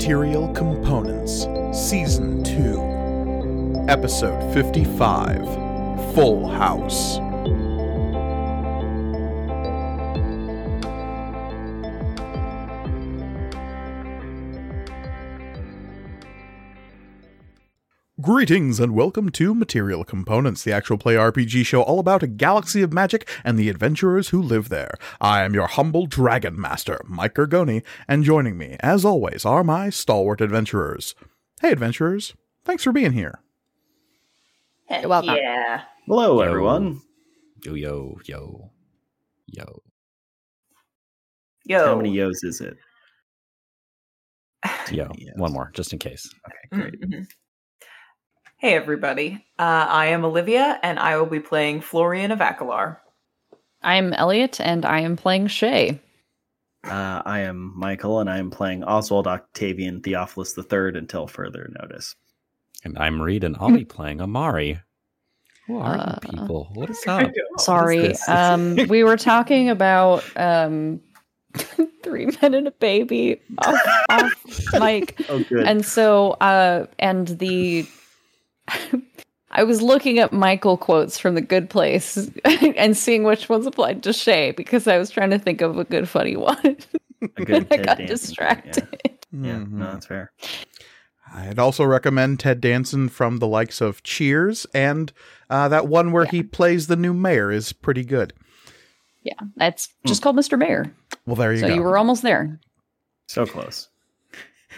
Material Components, Season 2, Episode 55 Full House. Greetings and welcome to Material Components, the actual play RPG show all about a galaxy of magic and the adventurers who live there. I am your humble dragon master, Mike Gargoni, and joining me, as always, are my stalwart adventurers. Hey, adventurers, thanks for being here. Heck welcome. Yeah. Hello, Yo. everyone. Yo yo yo yo. Yo. How many yos is it? Yo. Yes. One more, just in case. Okay, great. Mhm. Hey, everybody. Uh, I am Olivia, and I will be playing Florian of Akalar. I'm Elliot, and I am playing Shay. Uh, I am Michael, and I am playing Oswald Octavian Theophilus III until further notice. And I'm Reed, and I'll be playing Amari. Who are Uh, you people? What is I up? don't- Sorry. this? Um, we were talking about um, three men and a baby off, off mic, Oh, good. and so uh, and the I was looking at Michael quotes from The Good Place and seeing which ones applied to Shay because I was trying to think of a good funny one. A good I got Danson quote, distracted. Yeah, yeah Mhm. no, that's fair. I'd also recommend Ted Danson from the likes of Cheers, and uh, that one where he plays the new mayor is pretty good. Yeah, that's just called Mr. Mayor. Well, there you so go. you were almost there. So close.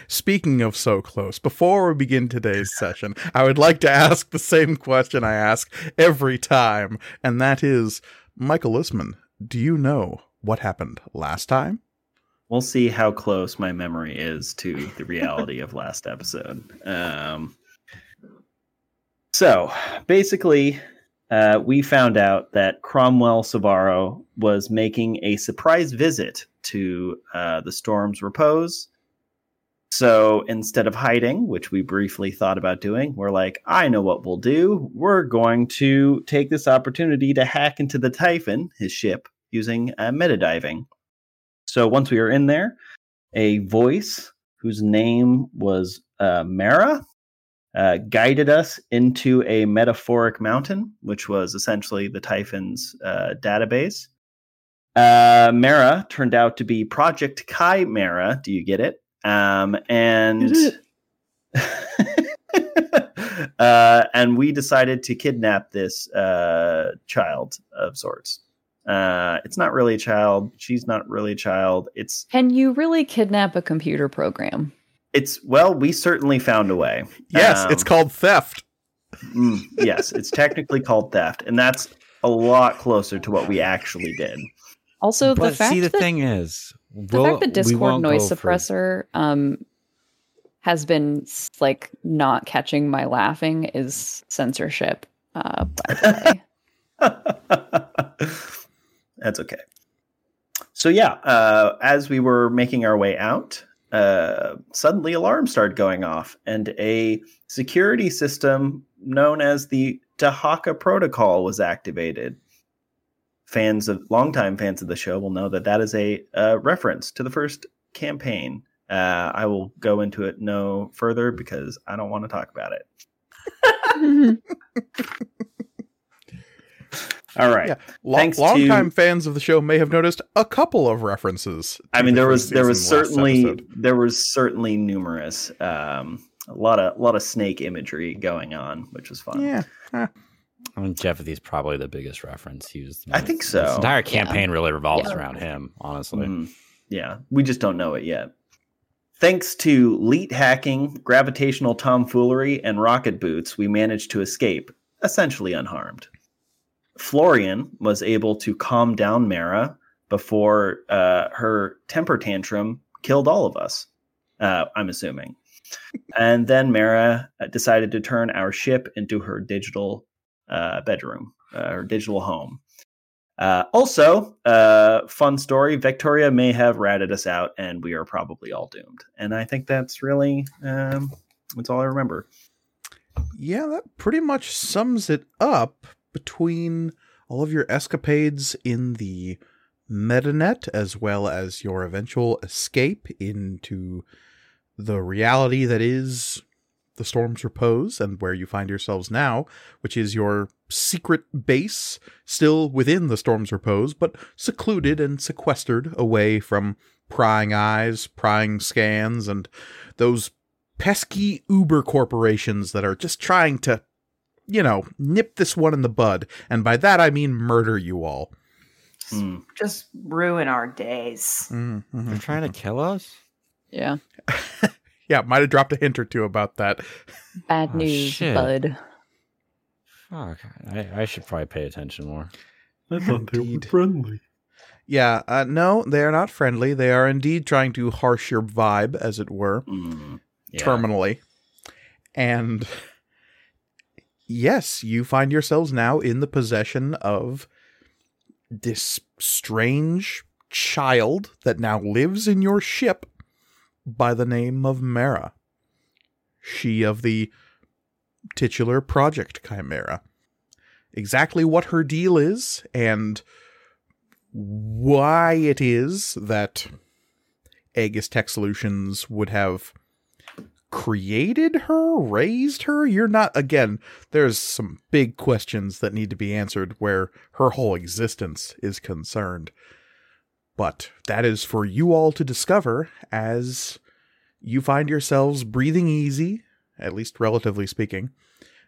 Speaking of so close, before we begin today's session, I would like to ask the same question I ask every time, and that is Michael Isman, do you know what happened last time? We'll see how close my memory is to the reality of last episode. Um, so basically, uh, we found out that Cromwell Savaro was making a surprise visit to uh, the Storm's Repose. So instead of hiding, which we briefly thought about doing, we're like, I know what we'll do. We're going to take this opportunity to hack into the Typhon, his ship, using uh, metadiving. So once we were in there, a voice whose name was uh, Mara uh, guided us into a metaphoric mountain, which was essentially the Typhon's uh, database. Uh, Mara turned out to be Project Chimera. Do you get it? Um, and uh, and we decided to kidnap this uh, child of sorts. Uh, it's not really a child. She's not really a child. It's Can you really kidnap a computer program? it's well, we certainly found a way. Yes, Um, it's called theft. mm, yes, it's technically called theft, and that's a lot closer to what we actually did. Also, the but fact see, the that thing is, the fact that Discord noise suppressor um has been like not catching my laughing is censorship. Uh, by the way. That's okay. So yeah, uh, as we were making our way out, uh, suddenly alarms started going off, and a security system known as the Tahaka Protocol was activated. Fans of longtime fans of the show will know that that is a uh, reference to the first campaign. Uh, I will go into it no further because I don't want to talk about it. All right. Yeah. Lo- Thanks longtime to- fans of the show may have noticed a couple of references. I mean, the there was there was certainly episode. there was certainly numerous um, a lot of a lot of snake imagery going on, which was fun. Yeah. I mean, is probably the biggest reference he used. I think so. This entire campaign really revolves Yeah. around him, honestly. Mhm. Yeah, we just don't know it yet. Thanks to leet hacking, gravitational tomfoolery, and rocket boots, we managed to escape, essentially unharmed. Florian was able to calm down Mara before uh, her temper tantrum killed all of us. Uh, I'm assuming. and then Mara uh, decided to turn our ship into her digital uh, bedroom, uh, her digital home. Uh, also, uh, fun story: Victoria may have ratted us out, and we are probably all doomed. And I think that's really um, that's all I remember. Yeah, that pretty much sums it up between all of your escapades in the MetaNet as well as your eventual escape into the reality that is the Storm's Repose and where you find yourselves now, which is your secret base, still within the Storm's Repose, but secluded and sequestered away from prying eyes, prying scans, and those pesky Uber corporations that are just trying to, you know, nip this one in the bud. And by that I mean murder you all. Hmm. Just ruin our days. Mm-hmm. They're trying to kill us? Yeah. Yeah, might have dropped a hint or two about that. Bad Oh, news, shit. bud. Fuck. I, I should probably pay attention more. I thought they were friendly. Yeah, uh, no, they are not friendly. They are indeed trying to harsh your vibe, as it were, Mm. Yeah. terminally. And yes, you find yourselves now in the possession of this strange child that now lives in your ship by the name of Mara. She of the titular Project Chimera. Exactly what her deal is and why it is that Aegis Tech Solutions would have created her, raised her. You're not, again, there's some big questions that need to be answered where her whole existence is concerned. But that is for you all to discover as you find yourselves breathing easy, at least relatively speaking,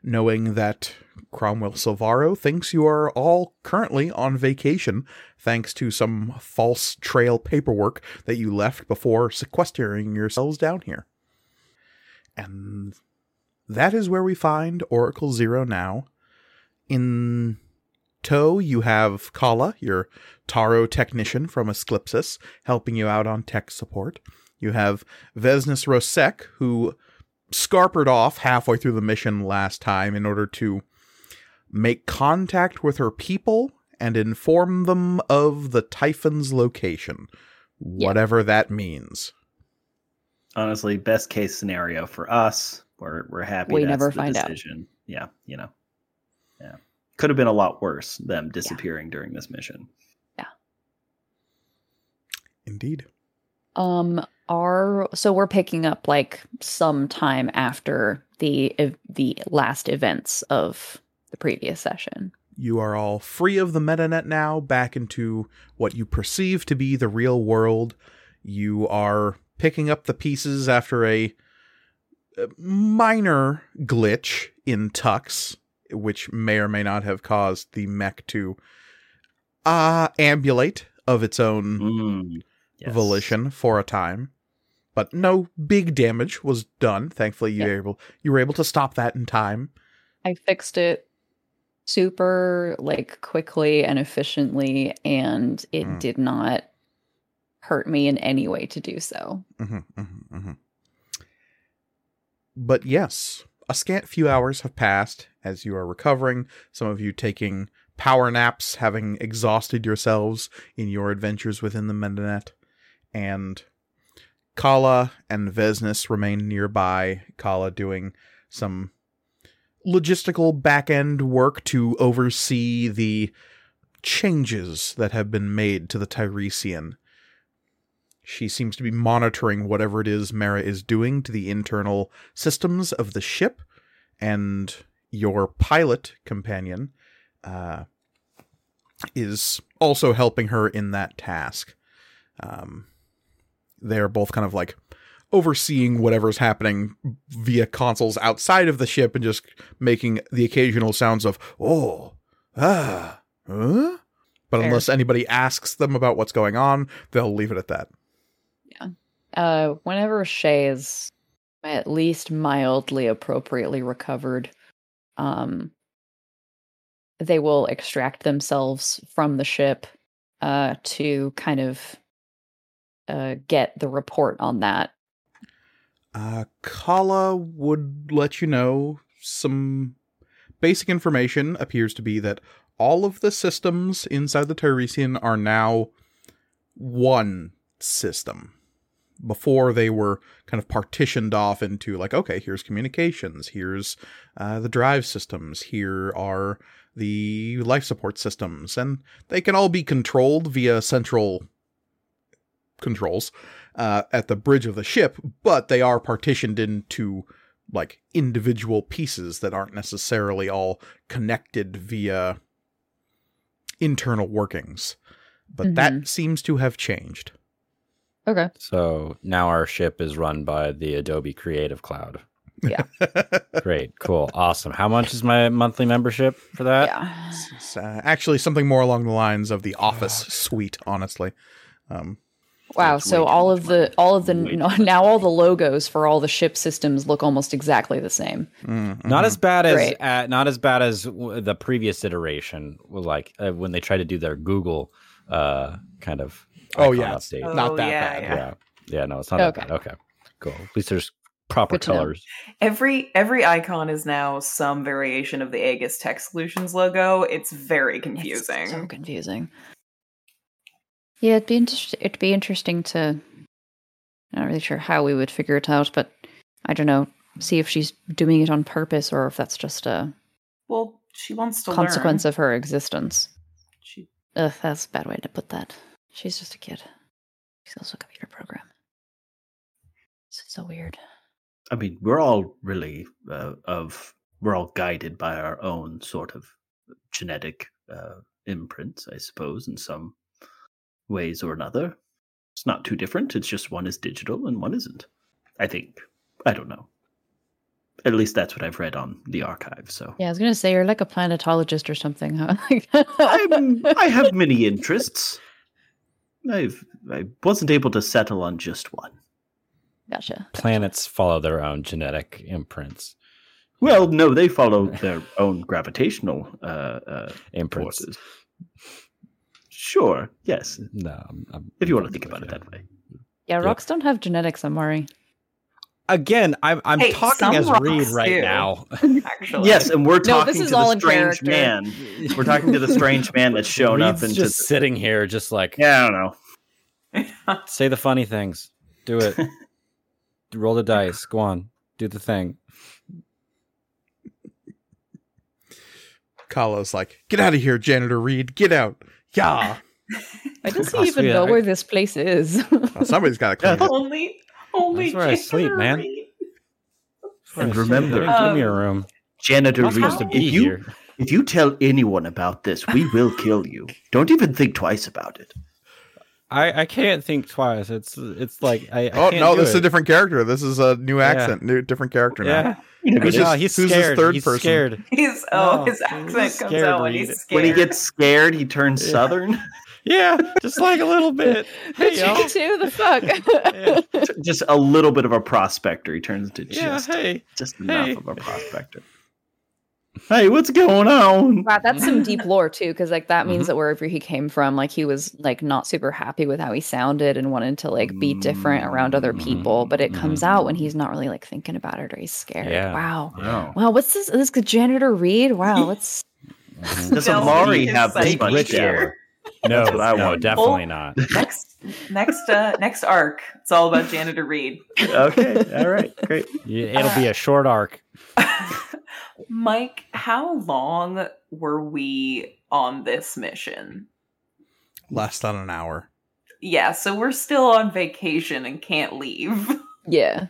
knowing that Cromwell Silvaro thinks you are all currently on vacation thanks to some false trail paperwork that you left before sequestering yourselves down here. And that is where we find Oracle Zero now. In tow, you have Kala, your Taro technician from Asclipsis, helping you out on tech support. You have Vesnus Rosek, who scarpered off halfway through the mission last time in order to make contact with her people and inform them of the Typhon's location, whatever that means. Honestly, best case scenario for us. We're we're happy. We that's never the find out. decision. Yeah, you know. Yeah, could have been a lot worse. Them disappearing during this mission. Yeah. Indeed. Um, are so we're picking up like some time after the the last events of the previous session. You are all free of the metanet now, back into what you perceive to be the real world. You are picking up the pieces after a a minor glitch in Tux, which may or may not have caused the mech to uh, ambulate of its own Mm, yes. volition for a time. But no big damage was done. Thankfully, you Yeah. were able you were able to stop that in time. I fixed it super like quickly and efficiently, and it Mm. did not hurt me in any way to do so. hmm hmm hmm But yes, a scant few hours have passed as you are recovering. Some of you taking power naps, having exhausted yourselves in your adventures within the MetaNet, and Kala and Vesnus remain nearby. Kala doing some logistical back end work to oversee the changes that have been made to the Tiresian. She seems to be monitoring whatever it is Mara is doing to the internal systems of the ship, and your pilot companion uh, is also helping her in that task. Um, they're both kind of like overseeing whatever's happening via consoles outside of the ship and just making the occasional sounds of oh ah huh? but Fair. unless anybody asks them about what's going on they'll leave it at that Uh, whenever Shay is at least mildly appropriately recovered, um, they will extract themselves from the ship uh, to kind of uh, get the report on that. Uh, Kala would let you know some basic information appears to be that all of the systems inside the Tiresian are now one system. Before they were kind of partitioned off into like, okay, here's communications, here's uh, the drive systems, here are the life support systems, and they can all be controlled via central controls uh, at the bridge of the ship, but they are partitioned into like individual pieces that aren't necessarily all connected via internal workings. But that seems to have changed. Okay. So now our ship is run by the Adobe Creative Cloud. Yeah. Great, cool, awesome. How much is my monthly membership for that? yeah. It's, uh, actually, something more along the lines of the Office suite. Honestly, um, Wow. So too all much of the all of the Way now all the logos for all the ship systems look almost exactly the same. mm, Not as bad as uh, not as bad as w- the previous iteration. Like uh, when they tried to do their Google uh, kind of Oh, yeah. update. Oh, not that yeah, bad. yeah. yeah, yeah, no, it's not Okay. that bad. Okay, cool. At least there's proper Good know. colors. Every every icon is now some variation of the Aegis Tech Solutions logo. It's very It's confusing. so confusing. Yeah, it'd be interesting. It'd be interesting to. I'm not really sure how we would figure it out, but I don't know. See if she's doing it on purpose or if that's just a well, she wants to consequence learn. of her existence. She, Ugh, that's a bad way to put that. She's just a kid. She's also a computer program. It's so weird. I mean, we're all really uh, of we're all guided by our own sort of genetic uh, imprints, I suppose, in some ways or another. It's not too different. It's just one is digital and one isn't. I think. I don't know. At least that's what I've read on the archive. So Yeah, I was gonna say you're like a planetologist or something, huh? I'm, I have many interests. I've I wasn't able to settle on just one. gotcha. Planets follow their own genetic imprints. Well, no, they follow their own gravitational uh, uh, Imprints. forces. Sure. Yes. No, I'm, I'm- If you want to think about it that way. Yeah, Yep. rocks don't have genetics, I'm Amari. Again, I'm I'm Hey, talking some as Reed right do. now. actually, Yes, and we're No, talking this is to all the strange character. man. We're talking to the strange man that's shown up and just the- sitting here, just like yeah, I don't know. say the funny things. Do it. Roll the dice. Go on. Do the thing. Kala's like, "Get out of here, janitor Reed! Get out!" Yeah, I oh, does he Oh, even know where this place is? Well, somebody's got to clean it. only only That's where I sleep, man. And remember- They didn't give me a Um, room. Janitor I'm not Reed, supposed to if you here. if you tell anyone about this, we will kill you. Don't even think twice about it. I, I can't think twice. It's it's like I, I Oh can't no, do this is a different character. This is a new Yeah. accent, new different character now. Yeah, Who's no, his- he's who's his scared. third he's person? scared. He's oh, No, his accent comes out when Reed. he's scared. when he gets scared, he turns Yeah. southern. Yeah, just like a little bit. Hey, y'all. Me too. The fuck. Yeah. just a little bit of a prospector. He turns into Yeah, just hey. just enough hey. of a prospector. Hey, what's going on? Wow, that's some deep lore too, because like that means Mhm. that wherever he came from, like he was like not super happy with how he sounded and wanted to like be different around other people. But it comes out when he's not really like thinking about it or he's scared. Yeah. Wow. Wow. Wow, what's this? This janitor Reed? Wow, what's. Does Delving Amari have this psyche. much Rich here. No, That's what I no, want. definitely not. next next uh next arc. It's all about Janitor Reed. Okay, all right, great. Yeah, It'll be a short arc. Mike, how long were we on this mission? Less than an hour. Yeah, so we're still on vacation and can't leave. yeah?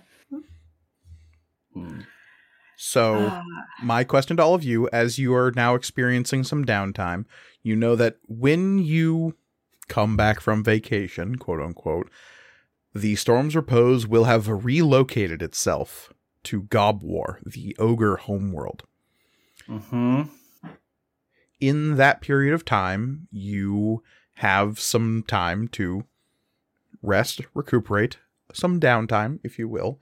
Hmm. So, Ah, my question to all of you, as you are now experiencing some downtime, you know that when you come back from vacation, quote unquote, the Storm's Repose will have relocated itself to Gobwar, the ogre homeworld. Mm-hmm. in that period of time, you have some time to rest, recuperate, some downtime, if you will.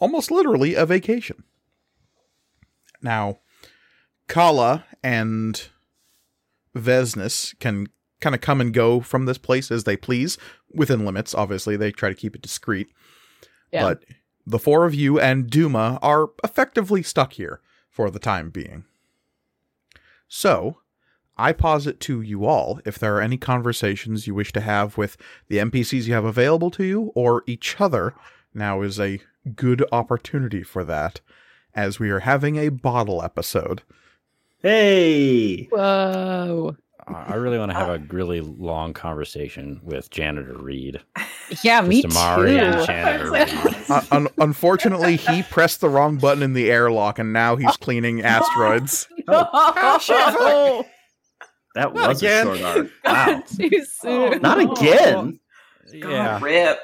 Almost literally a vacation. Now, Kala and Vesnus can kind of come and go from this place as they please, within limits, obviously. They try to keep it discreet. Yeah. But the four of you and Duma are effectively stuck here for the time being. So, I posit to you all if there are any conversations you wish to have with the NPCs you have available to you or each other, now is a good opportunity for that, as we are having a bottle episode. Hey, Whoa. I I really want to have a really long conversation with Janitor Reed. Yeah, me Just Amari and too. Janitor Reed. Uh, un- unfortunately, he pressed the wrong button in the airlock, and now he's cleaning asteroids. Oh, That Not was again. a short arc. Wow. too soon. Not again. Yeah. Rip.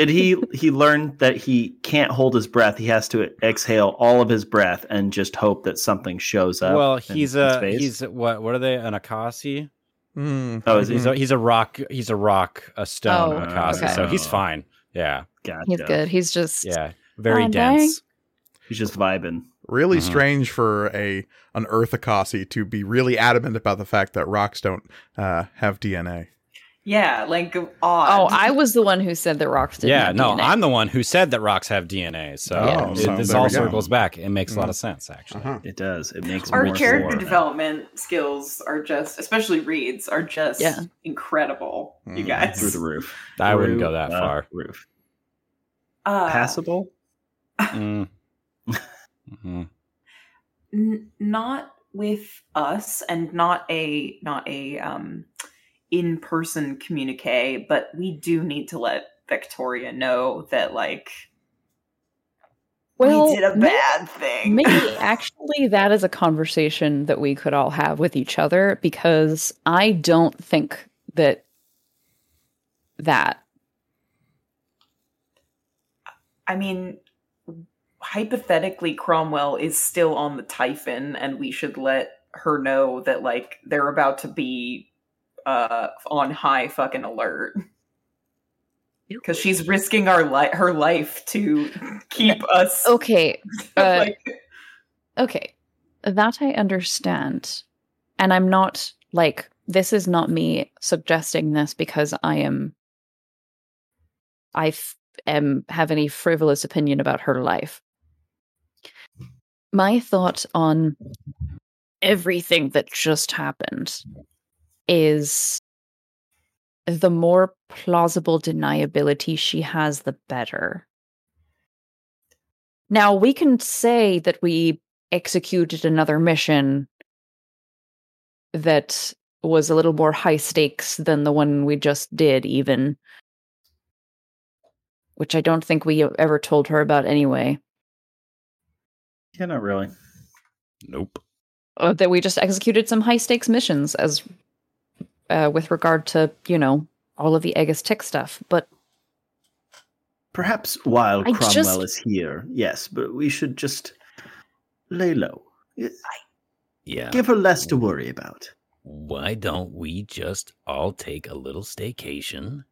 Did he he learn that he can't hold his breath? He has to exhale all of his breath and just hope that something shows up. Well, he's his a face? he's what what are they? An Akasi? Mm. Oh, is? He's a he's a rock. He's a rock, a stone Oh, Akasi. okay. So he's fine. Yeah, Gotcha. He's good. He's just yeah. Very Aw, dang. dense. He's just vibing. Really Mhm. strange for a an Earth Akasi to be really adamant about the fact that rocks don't uh, have DNA. Yeah, like odd. Oh, I was the one who said that rocks didn't Yeah, have no, DNA. I'm the one who said that rocks have DNA. So Oh, it- so this all we go. circles back. It makes a lot of sense, actually. Uh-huh. It does. It makes our more character sense. development skills are just, especially Reed's, are just Yeah. incredible. You Mhm. guys. through the roof. I wouldn't go that far. Roof. Uh, Passable. Mm. Mhm. n- not with us and not a not a um in-person communique but we do need to let victoria know that like well, we did a may- bad thing. Maybe actually that is a conversation that we could all have with each other because I don't think that that i mean hypothetically cromwell is still on the typhon and we should let her know that like they're about to be uh on high fucking alert. Because she's risking our li- her life to keep us okay, uh, like, okay, that I understand, and I'm not like this is not me suggesting this because I am I f- am have any frivolous opinion about her life. My thought on everything that just happened is the more plausible deniability she has, the better. Now, we can say that we executed another mission that was a little more high stakes than the one we just did, even. Which I don't think we ever told her about anyway. Yeah, not really. Nope. Uh, that we just executed some high stakes missions as uh, with regard to, you know, all of the Aegis Tech stuff. But Perhaps while I Cromwell just- is here, yes, but we should just lay low. Yeah. Give her less to worry about. Why don't we just all take a little staycation?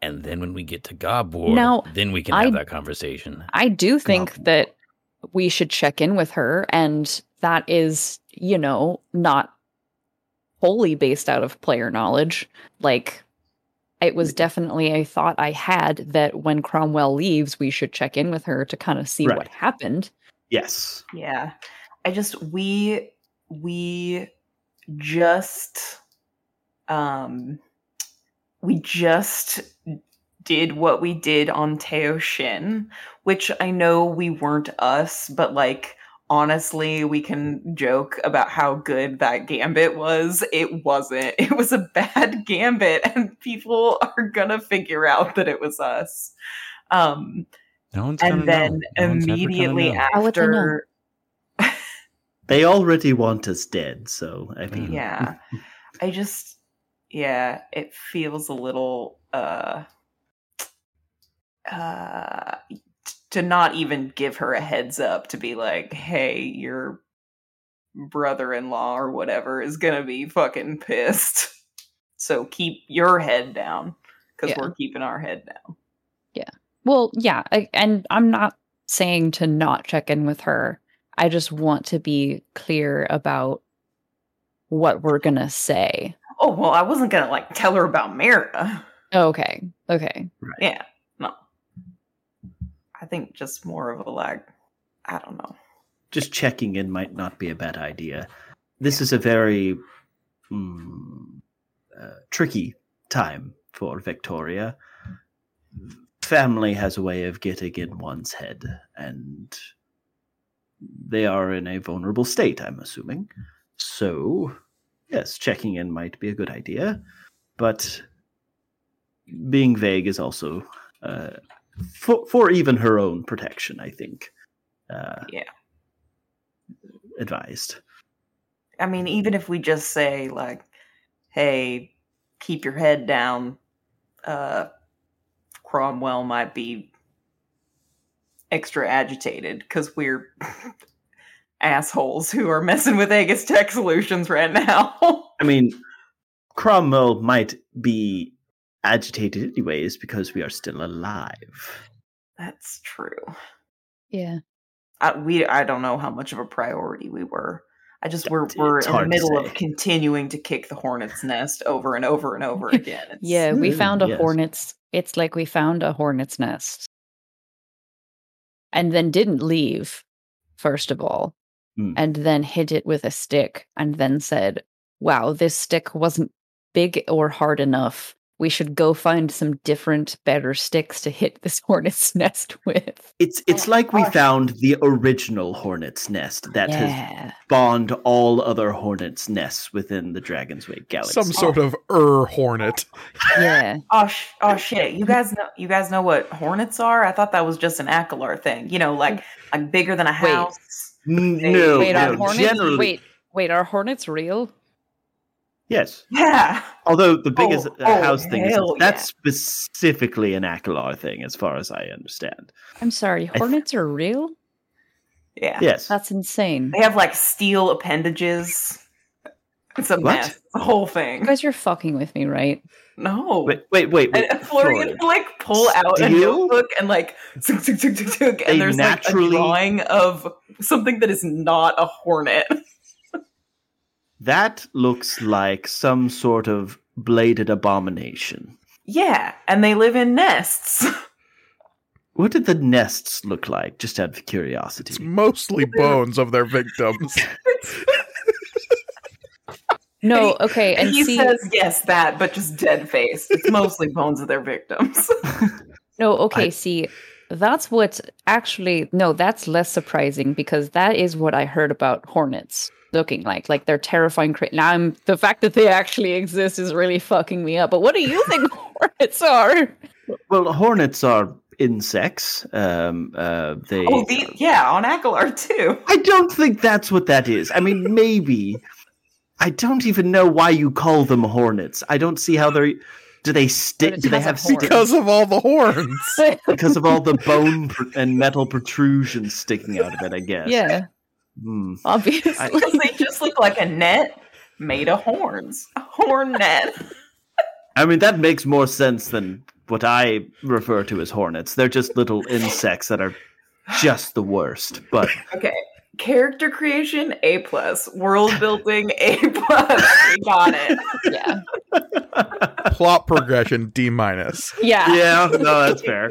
And then when we get to Gobwar, Now, then we can I- have that conversation. I do think Come that we should check in with her, and that is, you know, not wholly based out of player knowledge. Like, it was definitely a thought I had that when Cromwell leaves, we should check in with her to kind of see what happened. Yes. Yeah. I just we we just um we just did what we did on Teo Shin, which I know we weren't us, but like honestly, we can joke about how good that gambit was. It wasn't. It was a bad gambit and people are going to figure out that it was us. Um No one's gonna and then know. No one's ever gonna immediately know. How know? after They already want us dead, so I mean yeah i just yeah it feels a little uh uh t- to not even give her a heads up to be like hey your brother-in-law or whatever is gonna be fucking pissed so keep your head down because Yeah. we're keeping our head down Yeah. Well, yeah, I, and I'm not saying to not check in with her. I just want to be clear about what we're going to say. oh well i wasn't gonna like tell her about Mara. Okay. Okay. yeah no i think just more of a like i don't know just checking in might not be a bad idea. This is a very mm, uh, tricky time for Victoria. Family has a way of getting in one's head, and they are in a vulnerable state, I'm assuming. So, yes, checking in might be a good idea, but being vague is also uh, for for even her own protection. I think. Uh, Yeah. Advised. I mean, even if we just say like, "Hey, keep your head down," uh, Cromwell might be extra agitated because we're assholes who are messing with Aegis Tech Solutions right now. I mean, Cromwell might be agitated anyways because we are still alive. That's true. Yeah. I, we I don't know how much of a priority we were. I just we're we're in the middle of continuing to kick the hornet's nest over and over and over again. It's, Yeah, we found a yes. hornet's. It's like we found a hornet's nest. And then didn't leave, first of all, Mm. and then hit it with a stick and then said, Wow, this stick wasn't big or hard enough. We should go find some different, better sticks to hit this hornet's nest with. It's it's Oh, like we gosh. found the original hornet's nest that has yeah. spawned all other hornets' nests within the Dragon's Wake galaxy. Some sort oh. of ur hornet. Yeah. Oh, sh- oh shit! You guys know you guys know what hornets are? I thought that was just an Akalar thing. You know, like like bigger than a house. N- Wait, no, Wait, no, are hornets? generally, Wait, wait, are hornets real? Yes. Yeah. Although the biggest Oh, uh, oh, house thing is hell that's yeah. specifically an Akalar thing, as far as I understand. I'm sorry, th- hornets are real? Yeah. Yes, That's insane. They have like steel appendages. It's a What? mess. It's a whole You thing. guys are fucking with me, right? No. wait, wait, wait. wait And Florian Florian. will, like pull out a notebook and like zunk, zunk, zunk, zunk, zunk, They and there's naturally- like a drawing of something that is not a hornet. That looks like some sort of bladed abomination. Yeah, and they live in nests. What did the nests look like? Just out of curiosity. It's mostly bones of their victims. No, okay, and he see, says yes, that, but just dead face. It's mostly bones of their victims. no, okay, I- see, that's what actually, no, that's less surprising because that is what I heard about hornets looking like. Like they're terrifying. Cra- now, I'm the fact that they actually exist is really fucking me up. But what do you think hornets are? Well, hornets are insects. Um, uh, they. oh, the, yeah, on Akalar too. I don't think that's what that is. I mean, maybe. I don't even know why you call them hornets. I don't see how they're. Do they stick? Do they have horn. stick because of all the horns. because of all the bone pr- and metal protrusions sticking out of it? I guess. yeah, Hmm. obviously. Because they just look like a net made of horns. A horn net. I mean, that makes more sense than what I refer to as hornets. They're just little insects that are just the worst. But Okay. Character creation, A plus. World building, A plus. We got it. yeah, Plot progression D minus. yeah, yeah, no, that's fair.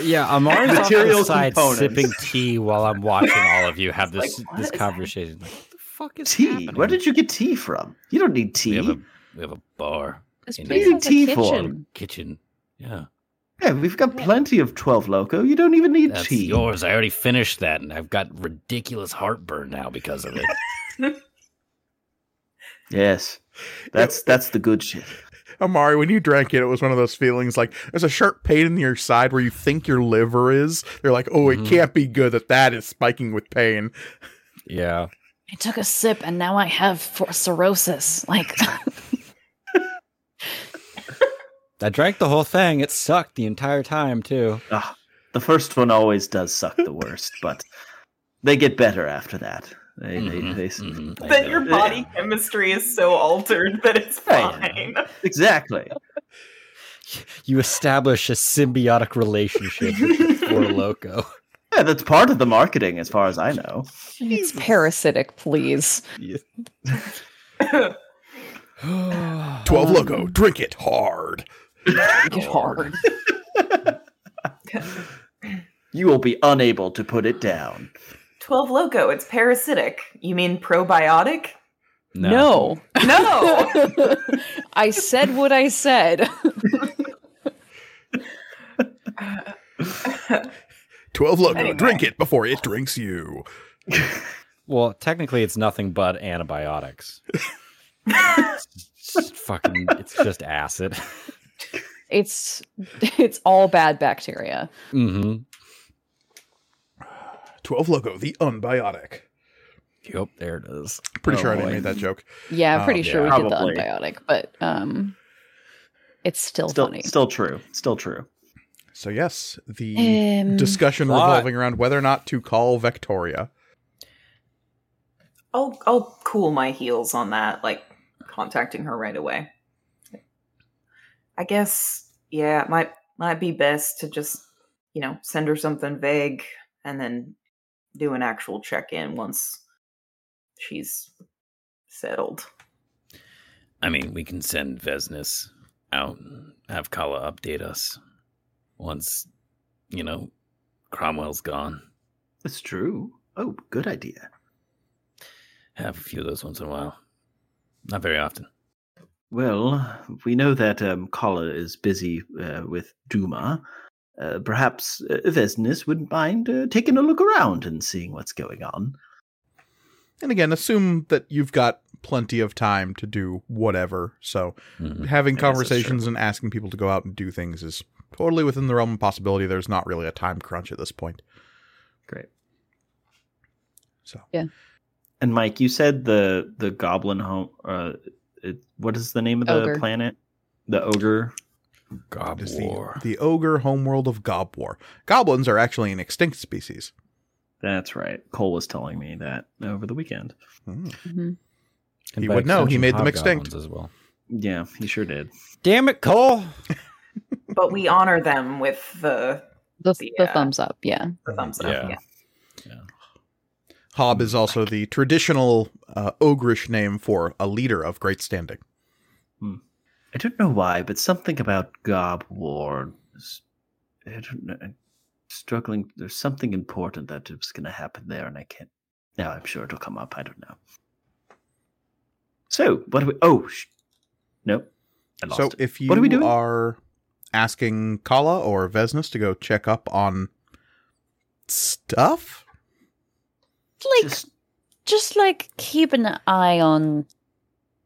Yeah, Amari's off to Material the side sipping tea while I'm watching all of you have this Like, this conversation. Like, what the fuck is Tea. happening? Where did you get tea from? You don't need we tea. have a we have a bar This in place What are you has a tea for? kitchen. kitchen. Yeah, Yeah, we've got plenty of 12 Loco. You don't even need that's tea. yours. I already finished that, and I've got ridiculous heartburn now because of it. Yes. That's that's the good shit. Amari, when you drank it, it was one of those feelings like there's a sharp pain in your side where you think your liver is. They're like, oh, it Mhm. can't be good that that is spiking with pain. yeah, I took a sip and now I have for cirrhosis. Like, I drank the whole thing. It sucked the entire time too. Ah, the first one always does suck the worst, but they get better after that. They, Mhm, they, they, mhm, I That know. your body chemistry is so altered that it's fine. Exactly. you establish a symbiotic relationship with Four Loco. Yeah, that's part of the marketing, as far as I know. it's parasitic, please. 12 Loco, drink it hard. Get hard. You will be unable to put it down. 12 Loco, it's parasitic. You mean probiotic? No. No! I said what I said. 12 Loco, Anyway. drink it before it drinks you. Well, technically, it's nothing but antibiotics. It's just fucking, it's just acid. It's it's all bad bacteria. hmm 12 Loco, the unbiotic. Yep, there it is. Pretty Oh, sure I boy. didn't make that joke. Yeah, I'm Oh, pretty yeah. sure we did the Probably. antibiotic, but um, it's still, Still, funny. still true. Still true. So, yes, the Um, discussion Plot. revolving around whether or not to call Victoria. I'll I'll cool my heels on that, like contacting her right away. I guess yeah, it might might be best to just, you know, send her something vague and then do an actual check-in once she's settled. I mean, we can send Vesnus out and have Kala update us once, you know, Cromwell's gone. That's true. Oh, good idea. Have a few of those once in a while. Not very often. Well, we know that um, Kala is busy uh, with Duma. Uh, perhaps uh, Vesnus wouldn't mind uh, taking a look around and seeing what's going on. And again, assume that you've got plenty of time to do whatever. So, Mhm. having I conversations and asking people to go out and do things is totally within the realm of possibility. There's not really a time crunch at this point. Great. So, yeah. And Mike, you said the the goblin home. Uh, it, what is the name of the Ogre. planet? The ogre. Gob it is War. the, the ogre homeworld of Gobwar. Goblins are actually an extinct species. That's right. Cole was telling me that over the weekend. Hmm. mhm. And He would know, he made them extinct. as well. Yeah, he sure did. Damn it, Cole! But we honor them with the, the, the Yeah. thumbs up. Yeah, the thumbs up. Yeah. Yeah. Hob is also the traditional uh, ogrish name for a leader of great standing. I don't know why, but something about Gob War. is- I don't know. I'm struggling. There's something important that is going to happen there, and I can't. Now I'm sure it'll come up. I don't know. So what do we? Oh, sh- nope. I lost So it. if you What are we doing? are asking Kala or Vesnus to go check up on stuff, like Just- just like keep an eye on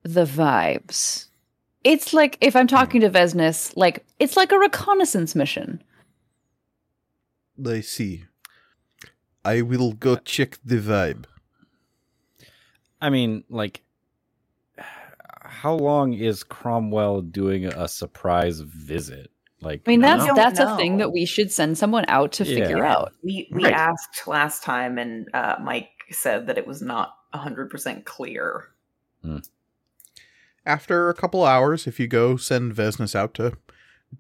the vibes. It's like if I'm talking to Vesnus, like it's like a reconnaissance mission. I see. I will go check the vibe. I mean, like, how long is Cromwell doing a surprise visit? Like, I mean, I that's don't that's a thing that we should send someone out to Yeah. figure out. We we Right. asked last time, and uh, Mike said that it was not hundred percent clear. After a couple hours, if you go send Vesnus out to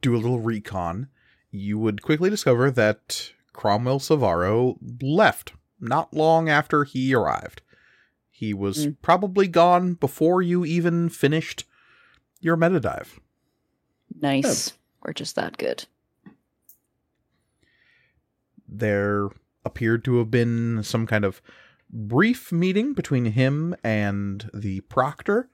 do a little recon, you would quickly discover that Cromwell Savaro left not long after he arrived. He was Mm. probably gone before you even finished your meta dive. Nice. We're just that good. there appeared to have been some kind of brief meeting between him and the proctor.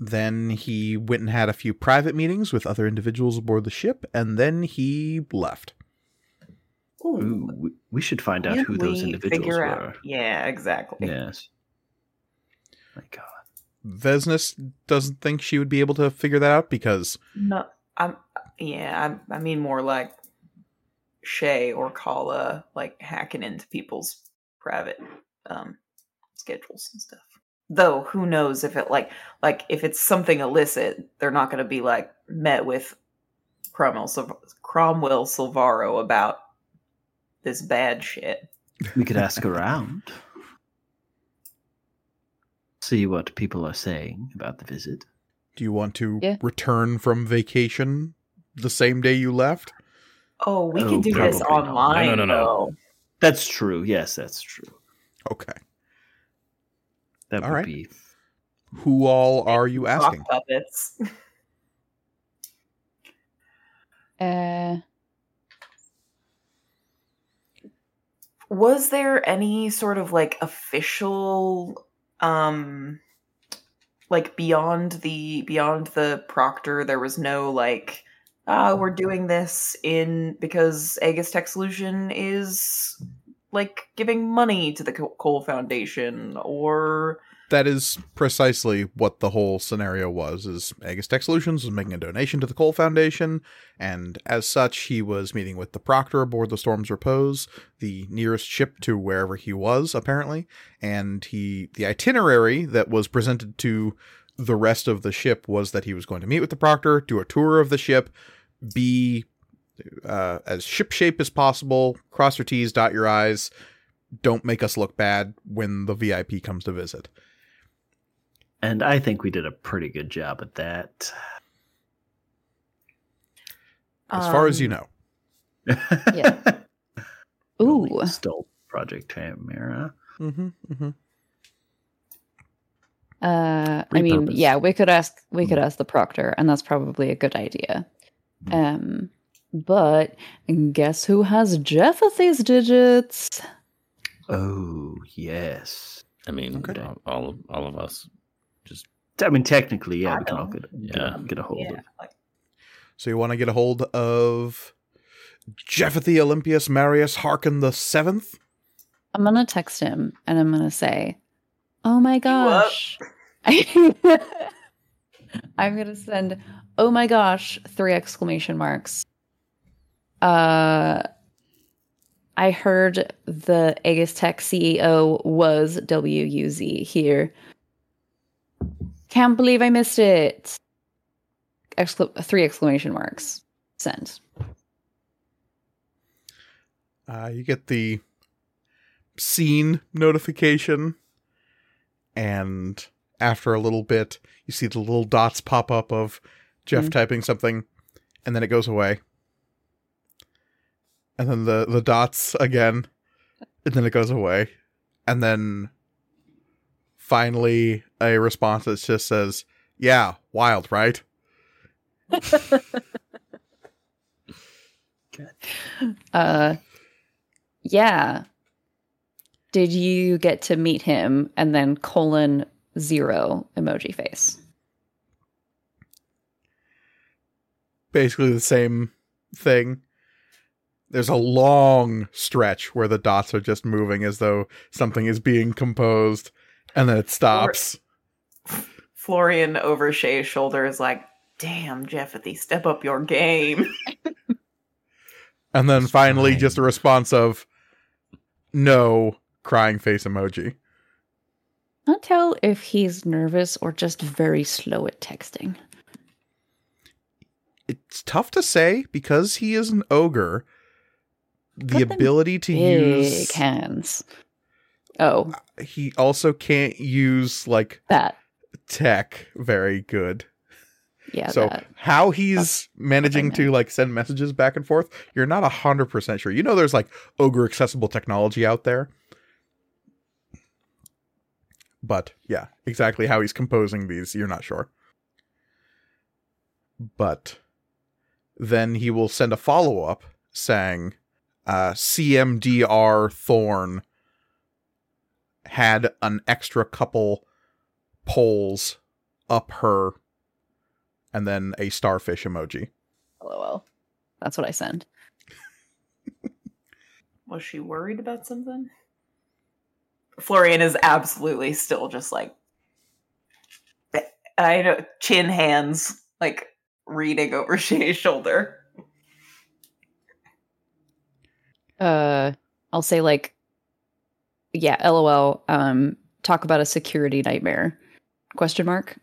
Then he went and had a few private meetings with other individuals aboard the ship, and then he left. Ooh, we, we should find out who those individuals figure were. out- Yeah, exactly. Yes. My God. Vesnus doesn't think she would be able to figure that out because No, I'm. Yeah, I, I mean more like Shay or Kala, like hacking into people's private um schedules and stuff. Though who knows if it like like if it's something illicit, they're not going to be like met with Cromwell Cromwell Silvaro about this bad shit. We could ask around. See what people are saying about the visit. do you want to Yeah. return from vacation the same day you left? Oh, we Oh, can do this online. No, no, no, no. That's true. Yes, that's true. Okay. That All would right. be. Who all are you Rock asking? puppets. Uh, was there any sort of like official um like beyond the beyond the proctor there was no like uh we're doing this in because Aegis tech solution is like giving money to the Co- Coal Foundation or That is precisely what the whole scenario was. Is Aegis Tech Solutions was making a donation to the Coal Foundation, and as such, he was meeting with the Proctor aboard the Storm's Repose, the nearest ship to wherever he was, apparently. And he, the itinerary that was presented to the rest of the ship was that he was going to meet with the Proctor, do a tour of the ship, be uh, as ship shape as possible, cross your T's, dot your I's, don't make us look bad when the VIP comes to visit. And I think we did a pretty good job at that. As far as you um, know. Yeah. Ooh. Stole Project Chimera. Mm-hmm, mm-hmm. Uh, I mean, yeah, we could ask we could Mm. ask the proctor, and that's probably a good idea. Um, but guess who has Jeffethy's digits? Oh, yes. I mean, Okay. all, all of all of us. Just. I mean, technically, yeah, we can all get, Yeah. get, get a hold yeah, of like, So you want to get a hold of Jephethy Olympius Marius Harkin the Seventh? I'm gonna text him, and I'm gonna say, "Oh my gosh!" I'm gonna send, "Oh my gosh!" three exclamation marks. Uh, I heard the Aegis Tech CEO was WUZ here. Can't believe I missed it. Excla- three exclamation marks. Send. Uh, you get the scene notification, and after a little bit, you see the little dots pop up of Jeff Mhm. typing something, and then it goes away. And then the, the dots again, and then it goes away. And then finally, a response that just says, Yeah, wild, right? Uh, yeah. Did you get to meet him and then colon zero emoji face? basically the same thing. There's a long stretch where the dots are just moving as though something is being composed, and then it stops. Florian over Shay's shoulder is like, "Damn, Jeffethy, step up your game." And then finally, fine. just a response of no crying face emoji. Not tell if he's nervous or just very slow at texting. It's tough to say because he is an ogre. The ability to use hands. Oh, he also can't use like that. tech very good. Yeah, so that. how he's managing to like send messages back and forth, you're not a hundred percent sure. You know, there's like ogre accessible technology out there, but yeah, exactly how he's composing these, you're not sure. But then he will send a follow up saying, uh, "CMDR Thorn had an extra couple poles up her." and then a starfish emoji. LOL. That's what I send. Was she worried about something? Florian is absolutely still just like I know chin hands, like reading over Shay's shoulder. Uh, I'll say like, yeah, LOL. Um, talk about a security nightmare? Question mark.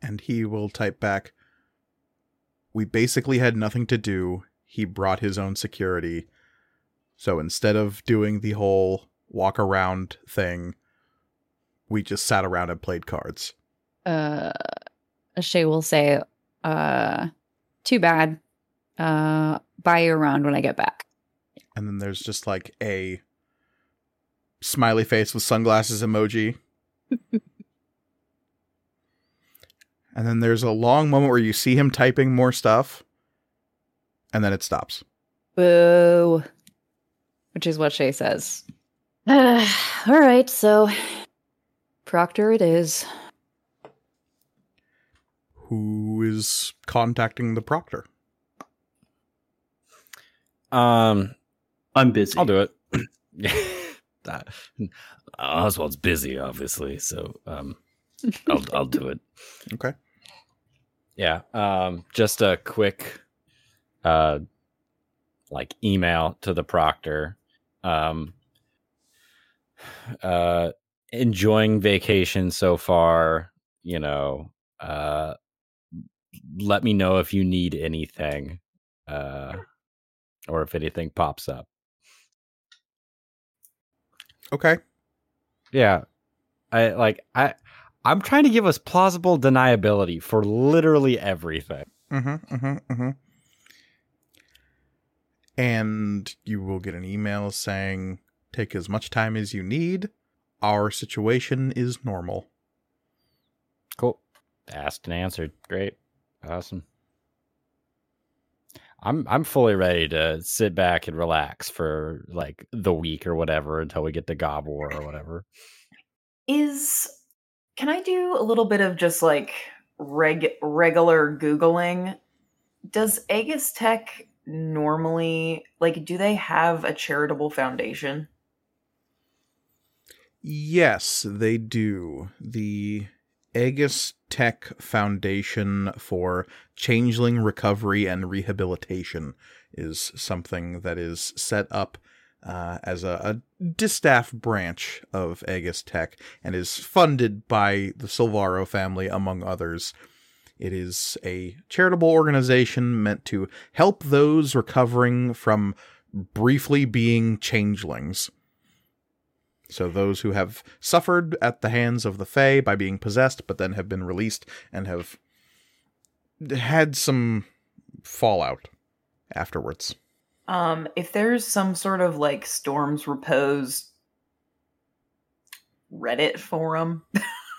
And he will type back, We basically had nothing to do. He brought his own security. So instead of doing the whole walk around thing, we just sat around and played cards. Uh, Shay will say, uh, too bad. Uh, buy you around when I get back. And then there's just like a smiley face with sunglasses emoji. and then there's a long moment where you see him typing more stuff. And then it stops. Boo. Which is what Shay says. Uh, all right, so Proctor it is. Who is contacting the proctor? Um, I'm busy. I'll do it. That- Oswald's busy, obviously, so um, I'll I'll do it. Okay. Yeah. Um, just a quick, uh, like email to the proctor. Um, uh, enjoying vacation so far. You know, uh, let me know if you need anything, uh, or if anything pops up. Okay. Yeah. I like I I'm trying to give us plausible deniability for literally everything. Mm-hmm. Mm-hmm. Mm-hmm. And you will get an email saying, "Take as much time as you need. Our situation is normal." Cool. Asked and answered. Great. Awesome. I'm I'm fully ready to sit back and relax for like the week or whatever until we get to Gobwar or whatever. Is can I do a little bit of just like reg regular googling? Does Aegis Tech normally like do they have a charitable foundation? Yes, they do. The Aegis Tech Foundation for Changeling Recovery and Rehabilitation is something that is set up uh, as a, a distaff branch of Aegis Tech and is funded by the Silvaro family, among others. It is a charitable organization meant to help those recovering from briefly being changelings. So those who have suffered at the hands of the Fae by being possessed, but then have been released and have had some fallout afterwards. Um, if there's some sort of like Storms Repose Reddit forum,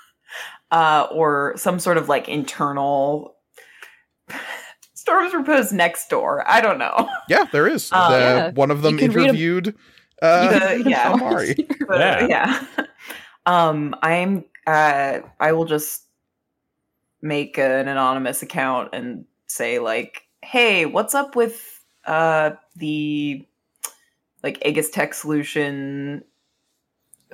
uh, or some sort of like internal Storms Repose next door, I don't know. Yeah, there is. Uh, The- yeah. One of them You can interviewed uh, The- yeah. Amari. But, Yeah. yeah. Um, I'm. Uh, I will just make an anonymous account and say like, "Hey, what's up with uh the like Aegis Tech Solution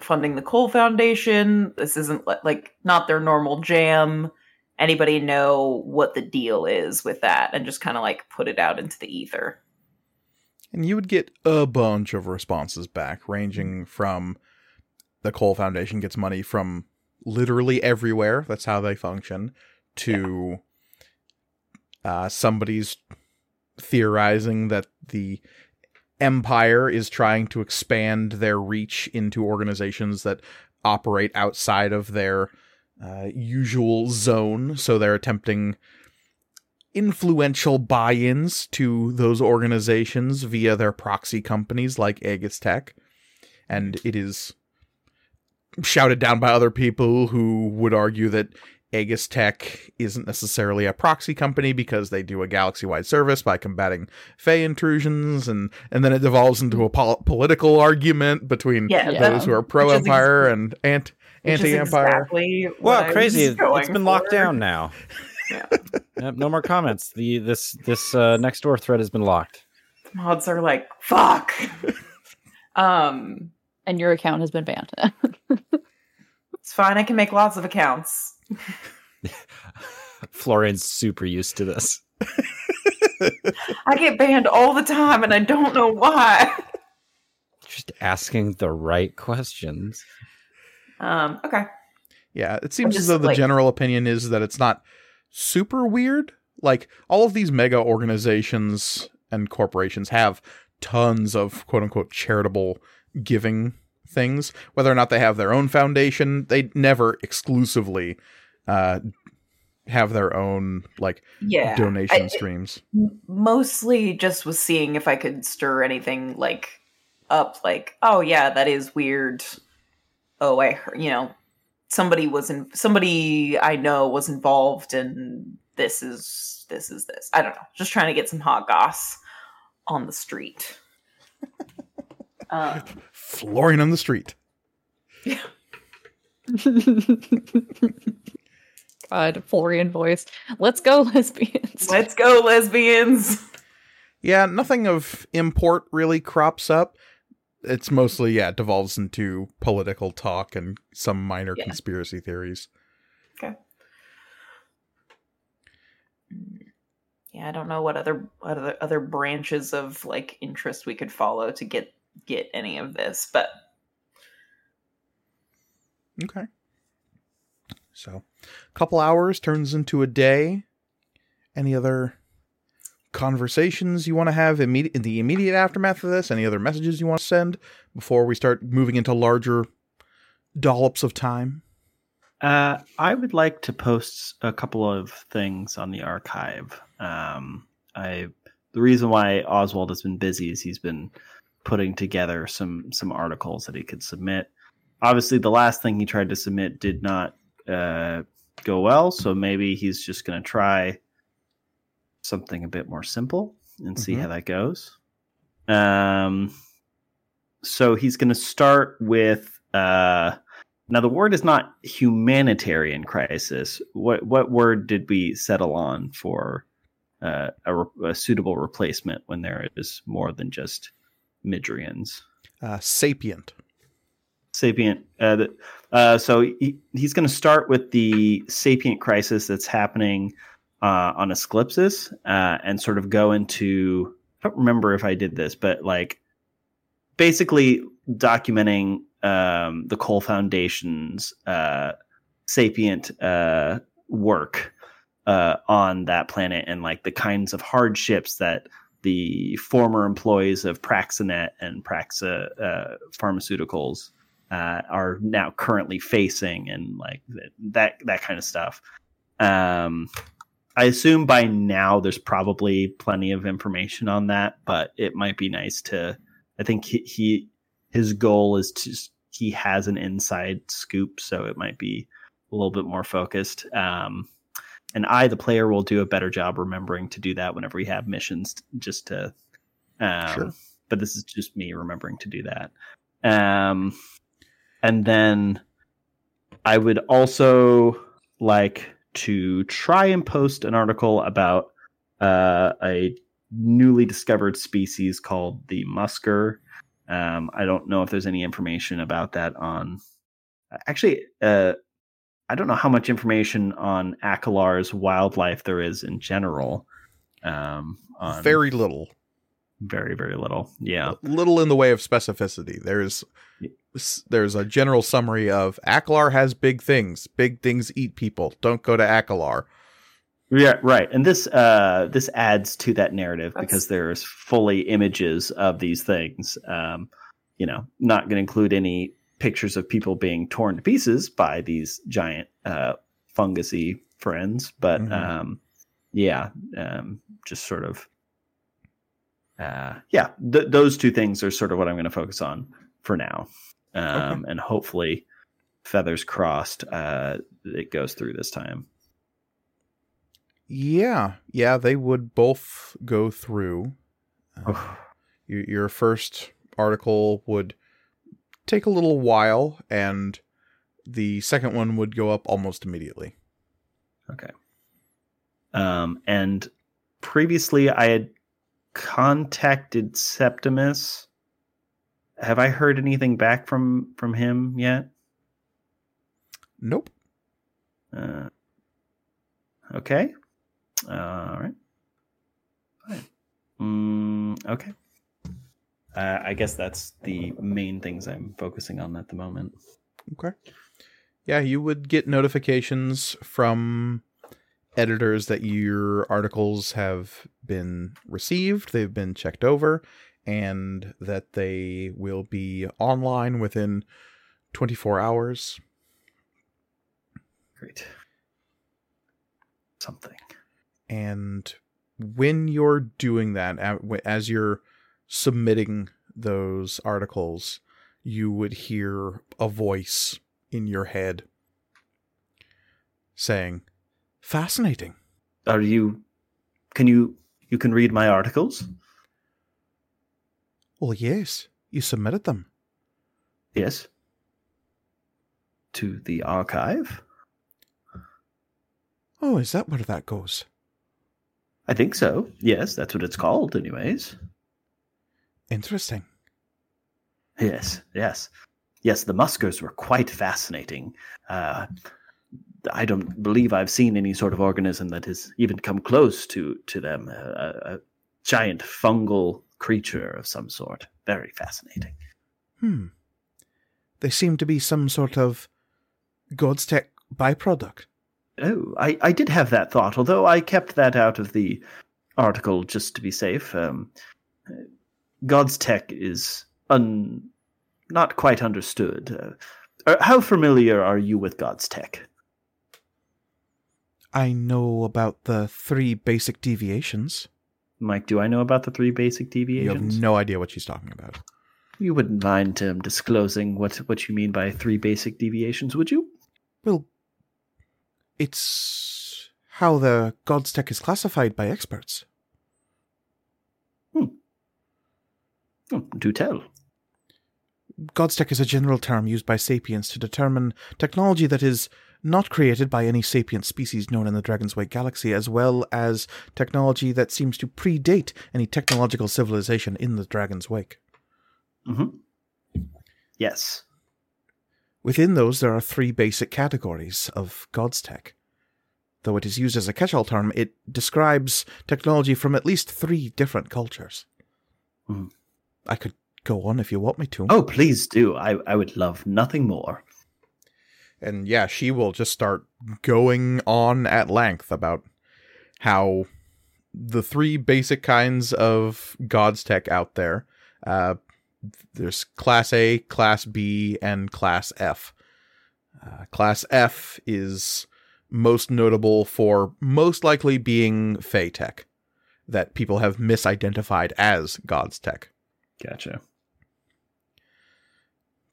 funding the Coal Foundation? This isn't like not their normal jam. Anybody know what the deal is with that?" And just kind of like put it out into the ether. And you would get a bunch of responses back, ranging from the Coal Foundation gets money from literally everywhere. That's how they function. To uh, somebody's theorizing that the Empire is trying to expand their reach into organizations that operate outside of their uh, usual zone. So they're attempting influential buy-ins to those organizations via their proxy companies like Aegis Tech. And it is shouted down by other people who would argue that Aegis Tech isn't necessarily a proxy company because they do a galaxy-wide service by combating Fey intrusions, and and then it devolves into a pol- political argument between Yeah, Yeah. those who are pro-empire and ant- Which is anti-empire. exactly Wow, crazy! It's been locked for. down now. Yeah. Yep, no more comments. The this this uh, next door thread has been locked. mods are like fuck um and your account has been banned. it's fine i can make lots of accounts Florian's super used to this. i get banned all the time and i don't know why Just asking the right questions. um okay Yeah, it seems as though the like- general opinion is that it's not super weird. Like all of these mega organizations and corporations have tons of quote unquote charitable giving things. Whether or not they have their own foundation, they never exclusively uh, have their own like yeah donation I- streams. mostly just was seeing if i could stir anything like up like oh yeah that is weird oh i you know somebody was in somebody i know was involved in this is this is this i don't know just trying to get some hot goss on the street um, Flooring on the street. Yeah. God, Florian voice. Let's go, lesbians. let's go lesbians Yeah, nothing of import really crops up. It's mostly, yeah, it devolves into political talk and some minor Yeah. conspiracy theories. Okay. Yeah, I don't know what other what other other branches of like interest we could follow to get get any of this, but Okay. So, a couple hours turns into a day. Any other conversations you want to have immediate in the immediate aftermath of this? Any other messages you want to send before we start moving into larger dollops of time? Uh, I would like to post a couple of things on the archive. Um, I the reason why Oswald has been busy is he's been putting together some some articles that he could submit. Obviously, the last thing he tried to submit did not uh, go well, so maybe he's just going to try something a bit more simple and see Mhm. how that goes. Um, so he's going to start with uh, now the word is not humanitarian crisis. What what word did we settle on for uh, a, re- a suitable replacement when there is more than just Midrians? Uh, sapient. sapient. Uh, the, uh, so he, he's going to start with the sapient crisis that's happening uh, on Asclipsis uh, and sort of go into. I don't remember if I did this, but like basically documenting um, the Cole Foundation's uh, sapient uh, work uh, on that planet and like the kinds of hardships that the former employees of Praxinet and Praxa uh, Pharmaceuticals uh, are now currently facing, and like th- that that kind of stuff. Um, I assume by now there's probably plenty of information on that, but it might be nice to. I think he, he his goal is to he has an inside scoop, so it might be a little bit more focused. Um, and I, the player, will do a better job remembering to do that whenever we have missions, just to. Um, Sure. But this is just me remembering to do that. Um, and then I would also like to try and post an article about uh, a newly discovered species called the musker. Um, I don't know if there's any information about that on. Actually, uh, I don't know how much information on Akalar's wildlife there is in general. Um, Very little. very, very little. Yeah. Little in the way of specificity. There's. There's a general summary of Akalar has big things. Big things eat people. Don't go to Akalar. Yeah, right. And this uh this adds to that narrative That's- because there's fully images of these things. Um, you know, not going to include any pictures of people being torn to pieces by these giant uh fungusy friends, but Mhm. um yeah, um just sort of uh yeah, th- those two things are sort of what I'm going to focus on for now. Um and hopefully feathers crossed uh it goes through this time. Yeah, yeah, they would both go through. Uh, your, your first article would take a little while, and the second one would go up almost immediately. Okay. Um, and previously I had contacted Septimus. Have I heard anything back from from him yet? Nope. Uh, okay. all right. Fine. Mm, okay. Uh, I guess that's the main things I'm focusing on at the moment. Okay. Yeah, you would get notifications from editors that your articles have been received, they've been checked over, and that they will be online within 24 hours. Great. Something. And when you're doing that, as you're submitting those articles, you would hear a voice in your head saying, Fascinating. Are you? Can you? You can read my articles. Well, yes, you submitted them. Yes. To the archive. Oh, is that where that goes? I think so. Yes, that's what it's called, anyways. Interesting. Yes, yes, yes. The Muskers were quite fascinating. Uh, I don't believe I've seen any sort of organism that has even come close to to them. A, a giant fungal creature of some sort. Very fascinating. Hmm. They seem to be some sort of God's tech byproduct. Oh, I, I did have that thought, although I kept that out of the article just to be safe. Um, God's tech is un, not quite understood. Uh, how familiar are you with God's tech? I know about the three basic deviations. Mike, do I know about the three basic deviations? You have no idea what she's talking about. You wouldn't mind um, disclosing what, what you mean by three basic deviations, would you? Well, it's how the God's tech is classified by experts. Oh, do tell. God's tech is a general term used by sapiens to determine technology that is not created by any sapient species known in the Dragon's Wake galaxy, as well as technology that seems to predate any technological civilization in the Dragon's Wake. Mm-hmm. Yes. Within those, there are three basic categories of God's tech. Though it is used as a catch all term, it describes technology from at least three different cultures. Mhm. I could go on if you want me to. Oh, please do. I, I would love nothing more. And yeah, she will just start going on at length about how the three basic kinds of God's tech out there uh, there's Class A, Class B, and Class F. Uh, class F is most notable for most likely being Fey tech that people have misidentified as God's tech. Gotcha.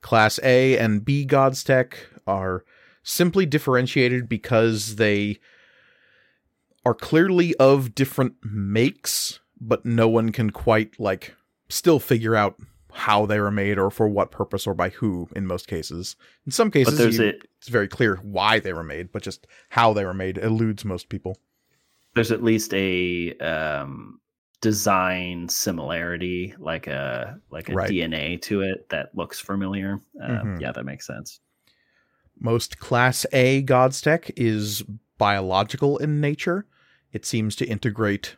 Class A and B God's Tech are simply differentiated because they are clearly of different makes, but no one can quite like still figure out how they were made or for what purpose or by who in most cases. In some cases you- a it's very clear why they were made, but just how they were made eludes most people. there's at least a um, design similarity, like a like a Right. DNA to it that looks familiar. Uh, Mhm. Yeah, that makes sense. Most Class A God's Tech is biological in nature. It seems to integrate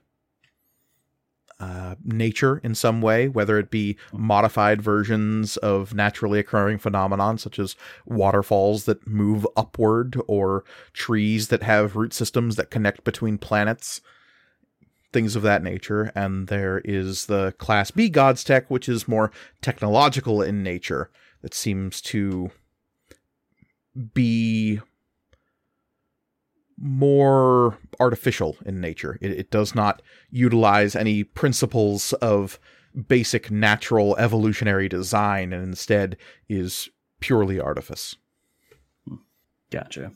uh, nature in some way, whether it be modified versions of naturally occurring phenomenon, such as waterfalls that move upward or trees that have root systems that connect between planets, things of that nature. And there is the Class B God's Tech, which is more technological in nature, that seems to be more artificial in nature. It, it does not utilize any principles of basic natural evolutionary design and instead is purely artifice. Gotcha.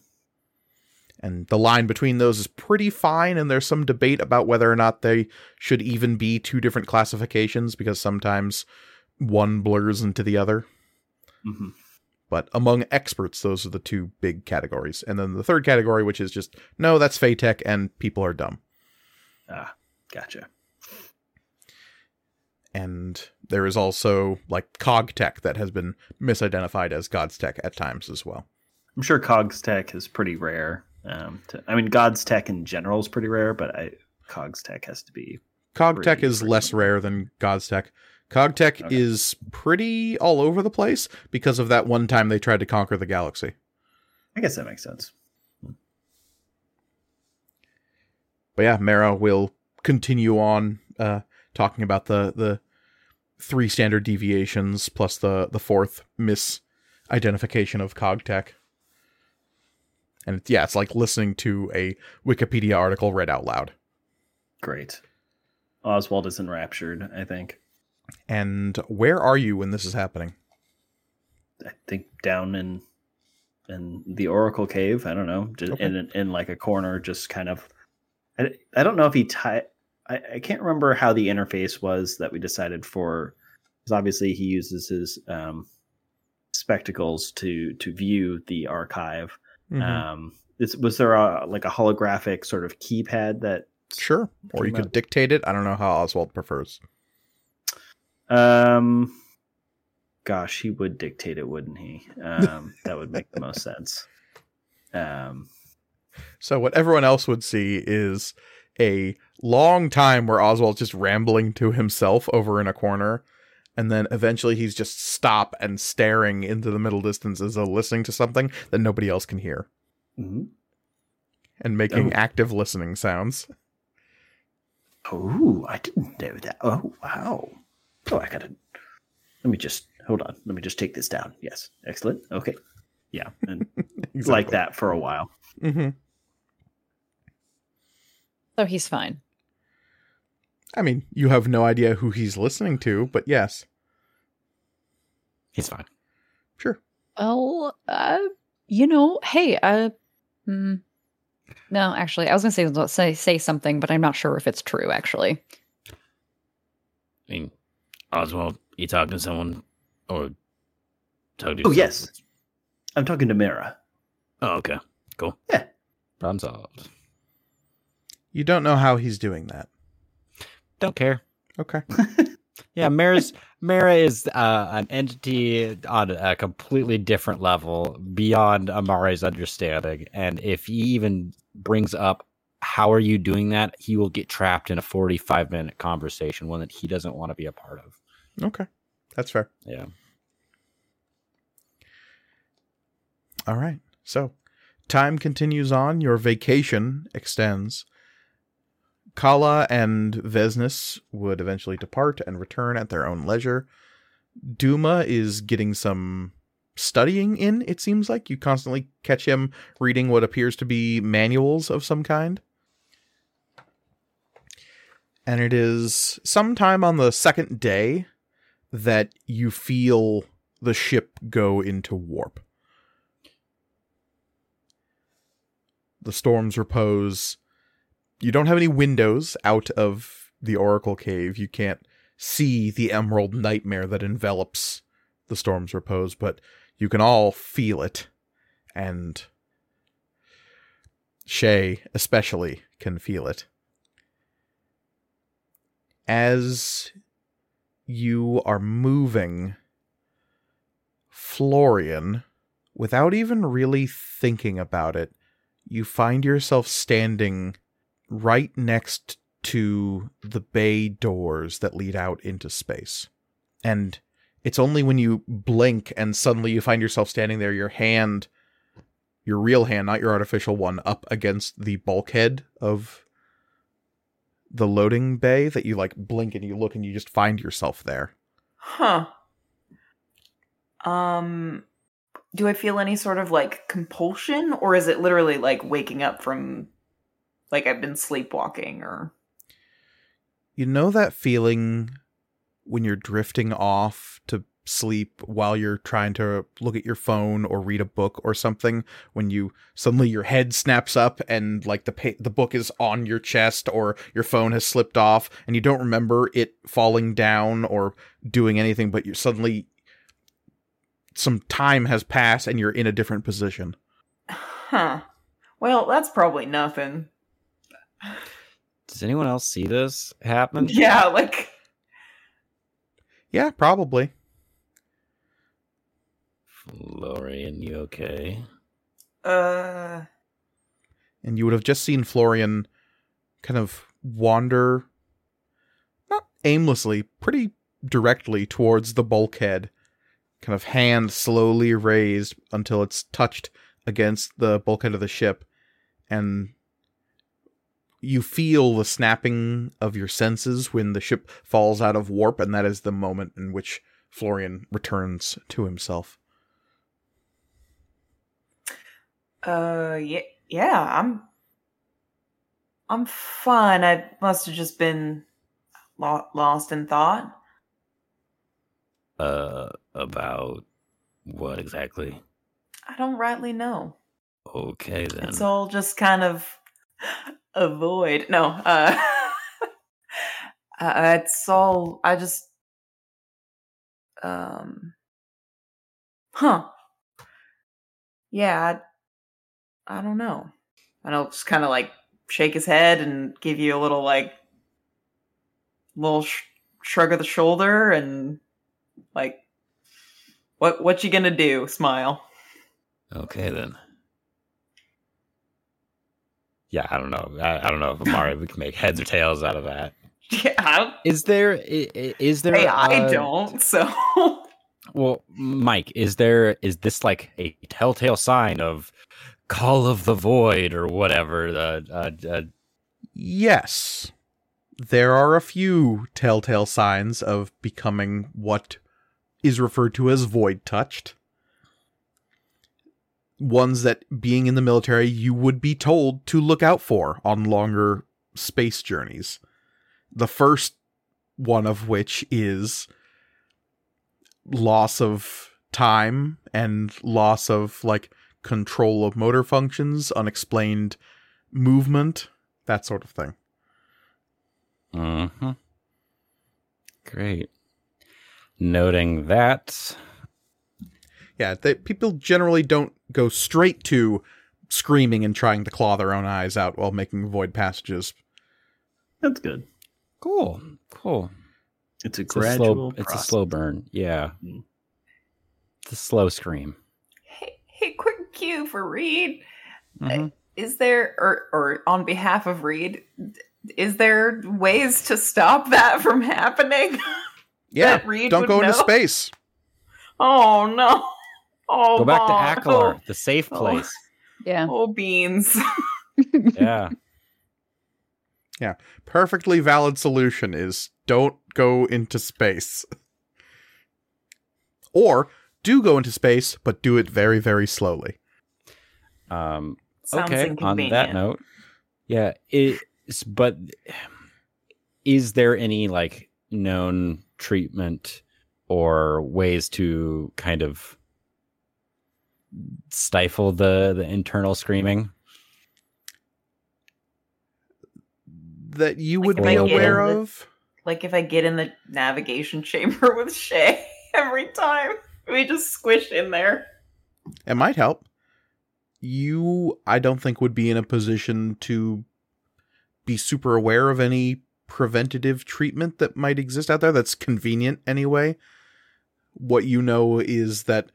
And the line between those is pretty fine, and there's some debate about whether or not they should even be two different classifications because sometimes one blurs into the other. hmm But among experts, those are the two big categories. And then the third category, which is just, no, that's Faytech and people are dumb. Ah, gotcha. And there is also like Cog Tech that has been misidentified as God's Tech at times as well. I'm sure Cogs Tech is pretty rare. Um, to, I mean, God's Tech in general is pretty rare, but I, Cogs Tech has to be. Cog Tech is less rare than God's Tech. Cog Tech Okay. is pretty all over the place because of that one time they tried to conquer the galaxy. I guess that makes sense. But yeah, Mara will continue on uh, talking about the the three standard deviations plus the the fourth misidentification of Cog Tech. And it's, yeah, it's like listening to a Wikipedia article read out loud. Great. Oswald is enraptured. I think. And where are you when this is happening? I think down in in the Oracle Cave. I don't know, just Okay. in in like a corner, just kind of. I, I don't know if he tie. I, I can't remember how the interface was that we decided for. Because obviously he uses his um, spectacles to to view the archive. Mhm. Um, is, was there a like a holographic sort of keypad that Sure. Or you could out. dictate it. I don't know how Oswald prefers. Um, gosh, he would dictate it, wouldn't he? Um, that would make the most sense. Um, So what everyone else would see is a long time where Oswald's just rambling to himself over in a corner, and then eventually he's just stop and staring into the middle distance as though listening to something that nobody else can hear mhm. and making Oh. active listening sounds. Oh, I didn't know that. Oh, wow. Oh, I gotta. Let me just hold on. Let me just take this down. Yes, excellent. Okay, yeah, and it's like that for a while. hmm So he's fine. I mean, you have no idea who he's listening to, but yes, He's fine. sure. Well, uh, you know, hey, uh, hmm. no, actually, I was gonna say say say something, but I'm not sure if it's true. Actually, I mean, Oswald, you talking to someone or talking to Oh, yourself? yes. I'm talking to Mira. Oh, okay. Cool. Yeah. Problem solved. You don't know how he's doing that. Don't care. Okay. Yeah, Mara's Mara is uh, an entity on a completely different level beyond Amari's understanding. And if he even brings up how are you doing that, he will get trapped in a 45 minute conversation, one that he doesn't want to be a part of. Okay. That's fair. Yeah. All right. So, time continues on. Your vacation extends. Kala and Vesnus would eventually depart and return at their own leisure. Duma is getting some studying in, it seems like. You constantly catch him reading what appears to be manuals of some kind. And it is sometime on the second day that you feel the ship go into warp. the storms repose. You don't have any windows out of the Oracle Cave. You can't see the emerald nightmare that envelops the storm's repose, but you can all feel it. And Shay, especially, can feel it. As you are moving, Florian, without even really thinking about it, you find yourself standing right next to the bay doors that lead out into space. And it's only when you blink and suddenly you find yourself standing there, your hand, your real hand, not your artificial one, up against the bulkhead of the loading bay that you like blink and you look and you just find yourself there. Huh. Um do I feel any sort of like compulsion or is it literally like waking up from like I've been sleepwalking or You know that feeling when you're drifting off to sleep while you're trying to look at your phone or read a book or something when you suddenly your head snaps up and like the pa- the book is on your chest or your phone has slipped off and you don't remember it falling down or doing anything but you suddenly some time has passed and you're in a different position. Huh. Well, that's probably nothing. Does anyone else see this happen? Yeah, like Yeah, probably. Florian, you okay? uh and you would have just seen Florian kind of wander not aimlessly, pretty directly towards the bulkhead, kind of hand slowly raised until it's touched against the bulkhead of the ship, and you feel the snapping of your senses when the ship falls out of warp, and that is the moment in which Florian returns to himself. uh yeah, yeah, I'm I'm fine. I must have just been lo- lost in thought. Uh, about what exactly? I don't rightly know. Okay then. It's all just kind of a void. No, uh, uh it's all. I just, um, huh? Yeah, I, I don't know. And I'll just kind of like shake his head and give you a little like little sh- shrug of the shoulder and like what what you gonna do? Smile. Okay then. Yeah, I don't know. I, I don't know if Amari we can make heads or tails out of that. Yeah, Is there i- i- is there hey, I don't. So Well, Mike, is there is this like a telltale sign of call of the void or whatever? Uh, uh, uh, Yes. There are a few telltale signs of becoming what is referred to as void touched. Ones that, being in the military, you would be told to look out for on longer space journeys. The first one of which is loss of time and loss of, like, control of motor functions, unexplained movement, that sort of thing. mhm. Great. Noting that. Yeah, they, people generally don't go straight to screaming and trying to claw their own eyes out while making void passages. That's good. Cool. Cool. It's a It's a gradual. slow. It's a slow burn. Yeah. Mm. It's a slow scream. hey, hey, quick cue for Reed. Mhm. Is there or or on behalf of Reed, is there ways to stop that from happening? Yeah, That Reed don't would go into space. Oh no. Oh Go back to Ackler, Acklar, the safe Oh. place. Yeah. Oh, beans. Yeah. Yeah. Perfectly valid solution is don't go into space. Or do go into space, but do it very, very slowly. Um, Sounds okay. On that note, yeah. It, but is there any like known treatment or ways to kind of stifle the the internal screaming? That you would if be aware in the- of. Like if I get in the navigation chamber with Shay every time, we just squish in there. It might help. You, I don't think, would be in a position to be super aware of any preventative treatment that might exist out there that's convenient anyway. What you know is that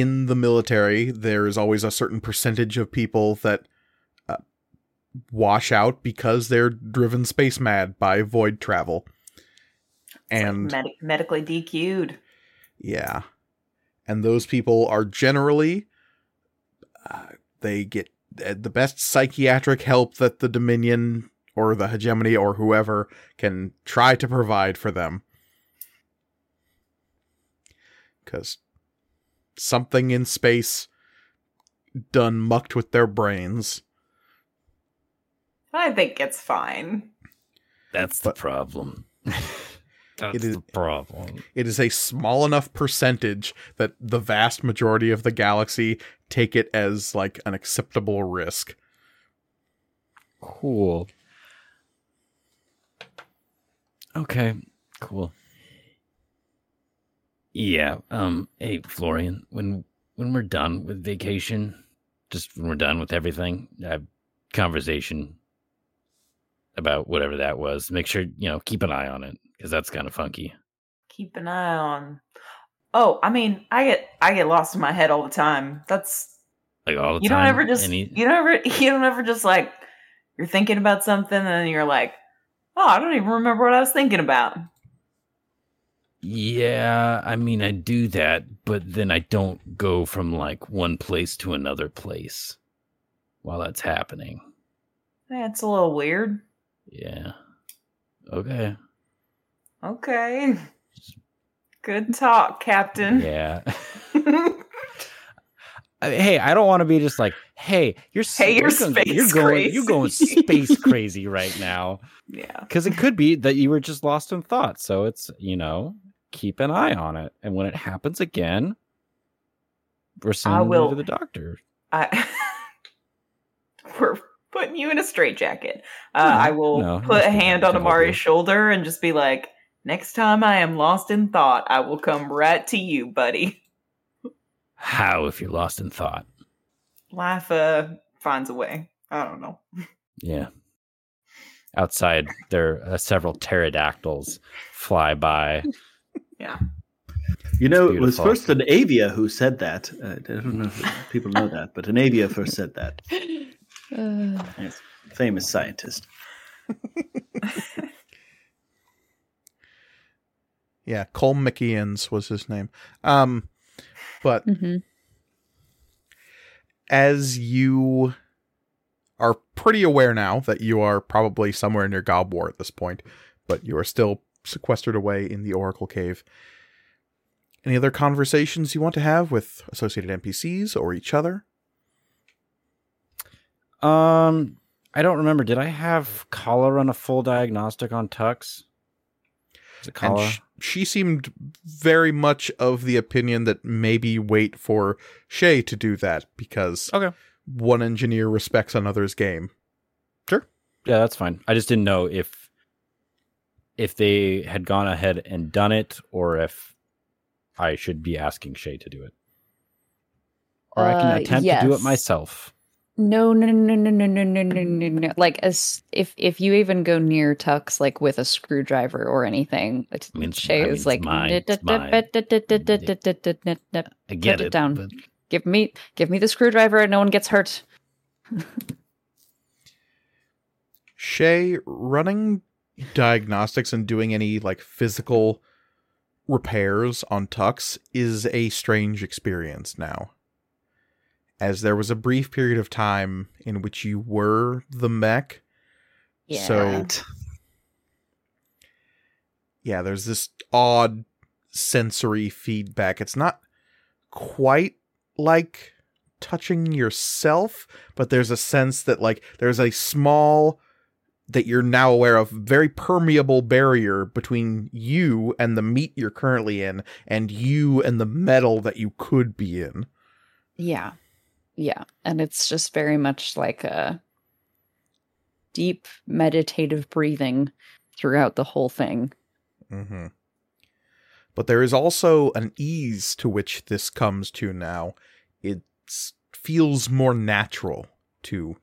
in the military, there is always a certain percentage of people that uh, wash out because they're driven space mad by void travel. And med- medically DQ'd. yeah. And those people are generally uh, they get uh, the best psychiatric help that the Dominion or the hegemony or whoever can try to provide for them. Cuz something in space done mucked with their brains. I think it's fine. That's the But- problem. That's It is- the problem. It is a small enough percentage that the vast majority of the galaxy take it as like an acceptable risk. Cool. Okay, cool. Yeah, um hey Florian, when when we're done with vacation, just when we're done with everything, have conversation about whatever that was. Make sure, you know, keep an eye on it cuz that's kind of funky. Keep an eye on. Oh, I mean, I get I get lost in my head all the time. That's Like all the you time. don't ever just any- you don't ever you don't ever just like you're thinking about something and then you're like, oh, I don't even remember what I was thinking about. Yeah, I mean, I do that, but then I don't go from like one place to another place while that's happening. That's a little weird. Yeah. Okay. Okay. Good talk, Captain. Yeah. Hey, I don't want to be just like, hey, you're Hey, you're going, space you're going, you're going space crazy right now yeah. because it could be that you were just lost in thought. So it's you know, keep an eye on it, and when it happens again, we're sending will- you to the doctor. I we're putting you in a straitjacket. Uh, No, I will no, put a hand on Amari's shoulder and just be like, "Next time I am lost in thought, I will come right to you, buddy." How if you're lost in thought? Life uh, finds a way. I don't know. Yeah. Outside, there are several pterodactyls fly by. Yeah. You know, it was first an Avia who said that. Uh, I don't know if people know that, but an Avia first said that. Uh, Yes, famous scientist. Yeah, Cole McKeons was his name. Um, but mhm. as you are pretty aware now that you are probably somewhere near Gobwar at this point, but you are still sequestered away in the Oracle Cave. Any other conversations you want to have with associated NPCs or each other? Um, I don't remember. Did I have Kala run a full diagnostic on Tux? Is it And sh- she seemed very much of the opinion that maybe wait for Shay to do that because Okay. one engineer respects another's game. Sure. Yeah, that's fine. I just didn't know if if they had gone ahead and done it, or if I should be asking Shay to do it, or I Uh, can attempt to do it myself. No, no, no, no, no, no, no, no, no, no. Like as if if you even go near Tux, like with a screwdriver or anything, it- I mean, Shay I mean, is like mine, it's mine. Put I get it it. down. but- Give me give me the screwdriver and no one gets hurt. Shay running diagnostics and doing any like physical repairs on Tux is a strange experience now. As there was a brief period of time in which you were the mech. Yeah. So yeah, there's this odd sensory feedback. It's not quite like touching yourself, but there's a sense that like there's a small that you're now aware of very permeable barrier between you and the meat you're currently in and you and the metal that you could be in. Yeah. Yeah. And it's just very much like a deep meditative breathing throughout the whole thing. Mm-hmm. But there is also an ease to which this comes to now. It feels more natural to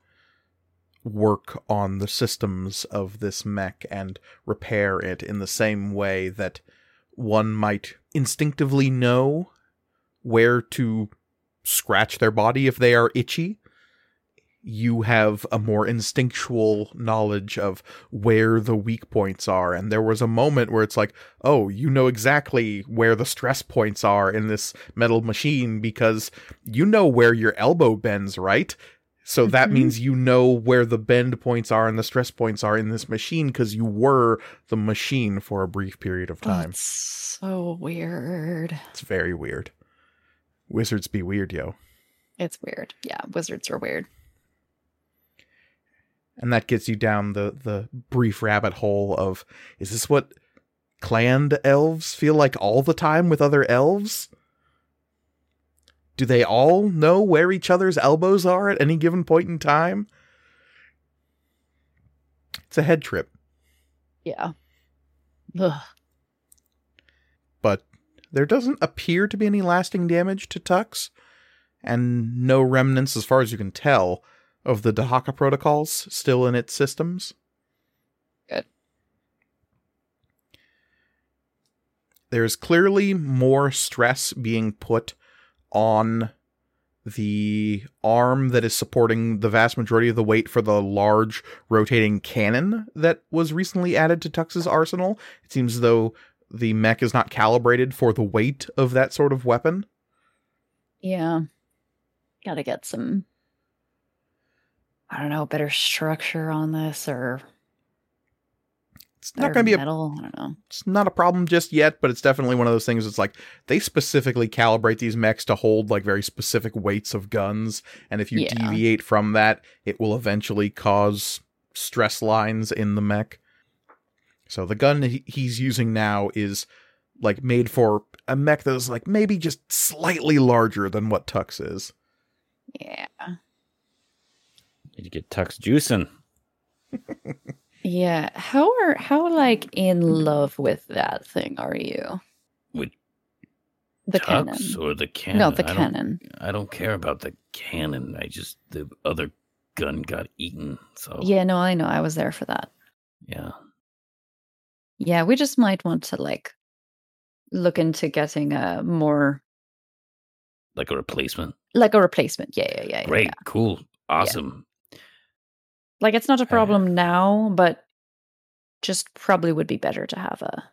work on the systems of this mech and repair it in the same way that one might instinctively know where to scratch their body if they are itchy. You have a more instinctual knowledge of where the weak points are. And there was a moment where it's like, oh, you know exactly where the stress points are in this metal machine because you know where your elbow bends, right? So that Mhm. means you know where the bend points are and the stress points are in this machine because you were the machine for a brief period of time. That's so weird. It's very weird. Wizards be weird, yo. It's weird. Yeah, wizards are weird. and that gets you down the the brief rabbit hole of is this what clanned elves feel like all the time with other elves do they all know where each other's elbows are at any given point in time it's a head trip Yeah. Ugh. but there doesn't appear to be any lasting damage to Tux, and no remnants, as far as you can tell, of the Dahaka protocols still in its systems. Good. There's clearly more stress being put on the arm that is supporting the vast majority of the weight for the large rotating cannon that was recently added to Tux's arsenal. It seems as though the mech is not calibrated for the weight of that sort of weapon. Yeah. Gotta get some I don't know, better structure on this or It's not going to be a metal. I don't know. it's not a problem just yet, but it's definitely one of those things. It's like they specifically calibrate these mechs to hold like very specific weights of guns, and if you Yeah. deviate from that, it will eventually cause stress lines in the mech. So the gun he- he's using now is like made for a mech that is like maybe just slightly larger than what Tux is. Yeah. Need to get Tux juicing. Yeah. How are how like in love with that thing are you? With The cannon. or the cannon? No, the I don't- cannon. I don't care about the cannon. I just the other gun got eaten. So Yeah, no, I know. I was there for that. yeah. Yeah, we just might want to like look into getting a more Like a replacement. like a replacement. Yeah, yeah, yeah. yeah, Great, yeah. cool, awesome. Like it's not a Uh, problem now, but just probably would be better to have a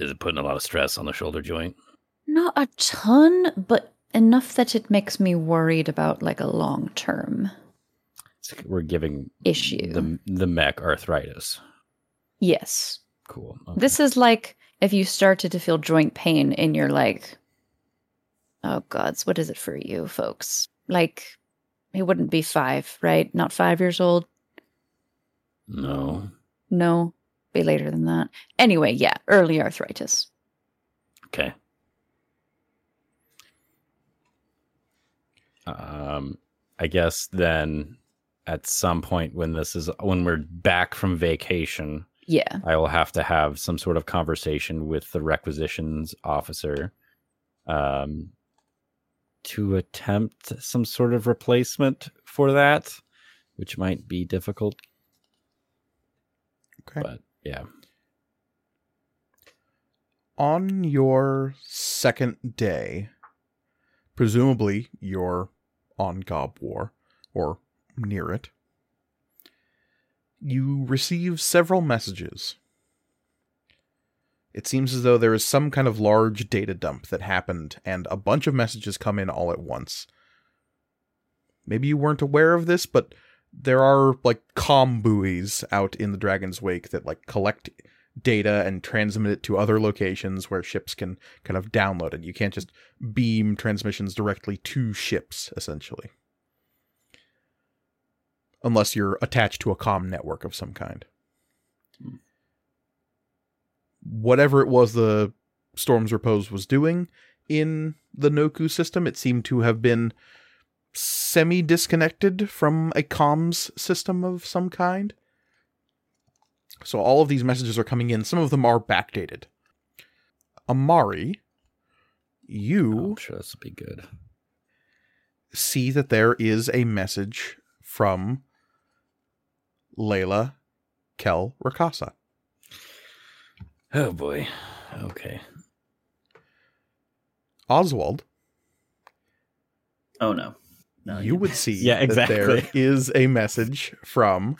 Is it putting a lot of stress on the shoulder joint? not a ton, but enough that it makes me worried about like a long term It's- we're giving issue. the the mech arthritis. yes. Cool. okay. This is like if you started to feel joint pain in your like oh gods, what is it for you folks? Like it wouldn't be five, right? Not five years old. no. No, be later than that. Anyway, yeah, early arthritis. Okay. Um, I guess then at some point when this is when we're back from vacation, Yeah. I will have to have some sort of conversation with the requisitions officer, um, to attempt some sort of replacement for that, which might be difficult. Okay. But yeah, On your second day, presumably you're on Gobwar or near it, you receive several messages. It seems as though there is some kind of large data dump that happened, and a bunch of messages come in all at once. Maybe you weren't aware of this, but there are like comm buoys out in the Dragon's Wake that like collect data and transmit it to other locations where ships can kind of download it. You can't just beam transmissions directly to ships, essentially. Unless you're attached to a comm network of some kind. Whatever it was the Storm's Repose was doing in the Noku system, it seemed to have been semi disconnected from a comms system of some kind. So all of these messages are coming in. Some of them are backdated. Amari, you I'm sure this will be good. see that there is a message from Layla Kel Rakasa. Oh boy. Okay. Oswald, Oh no. No, you would see Yeah, that there exactly. is a message from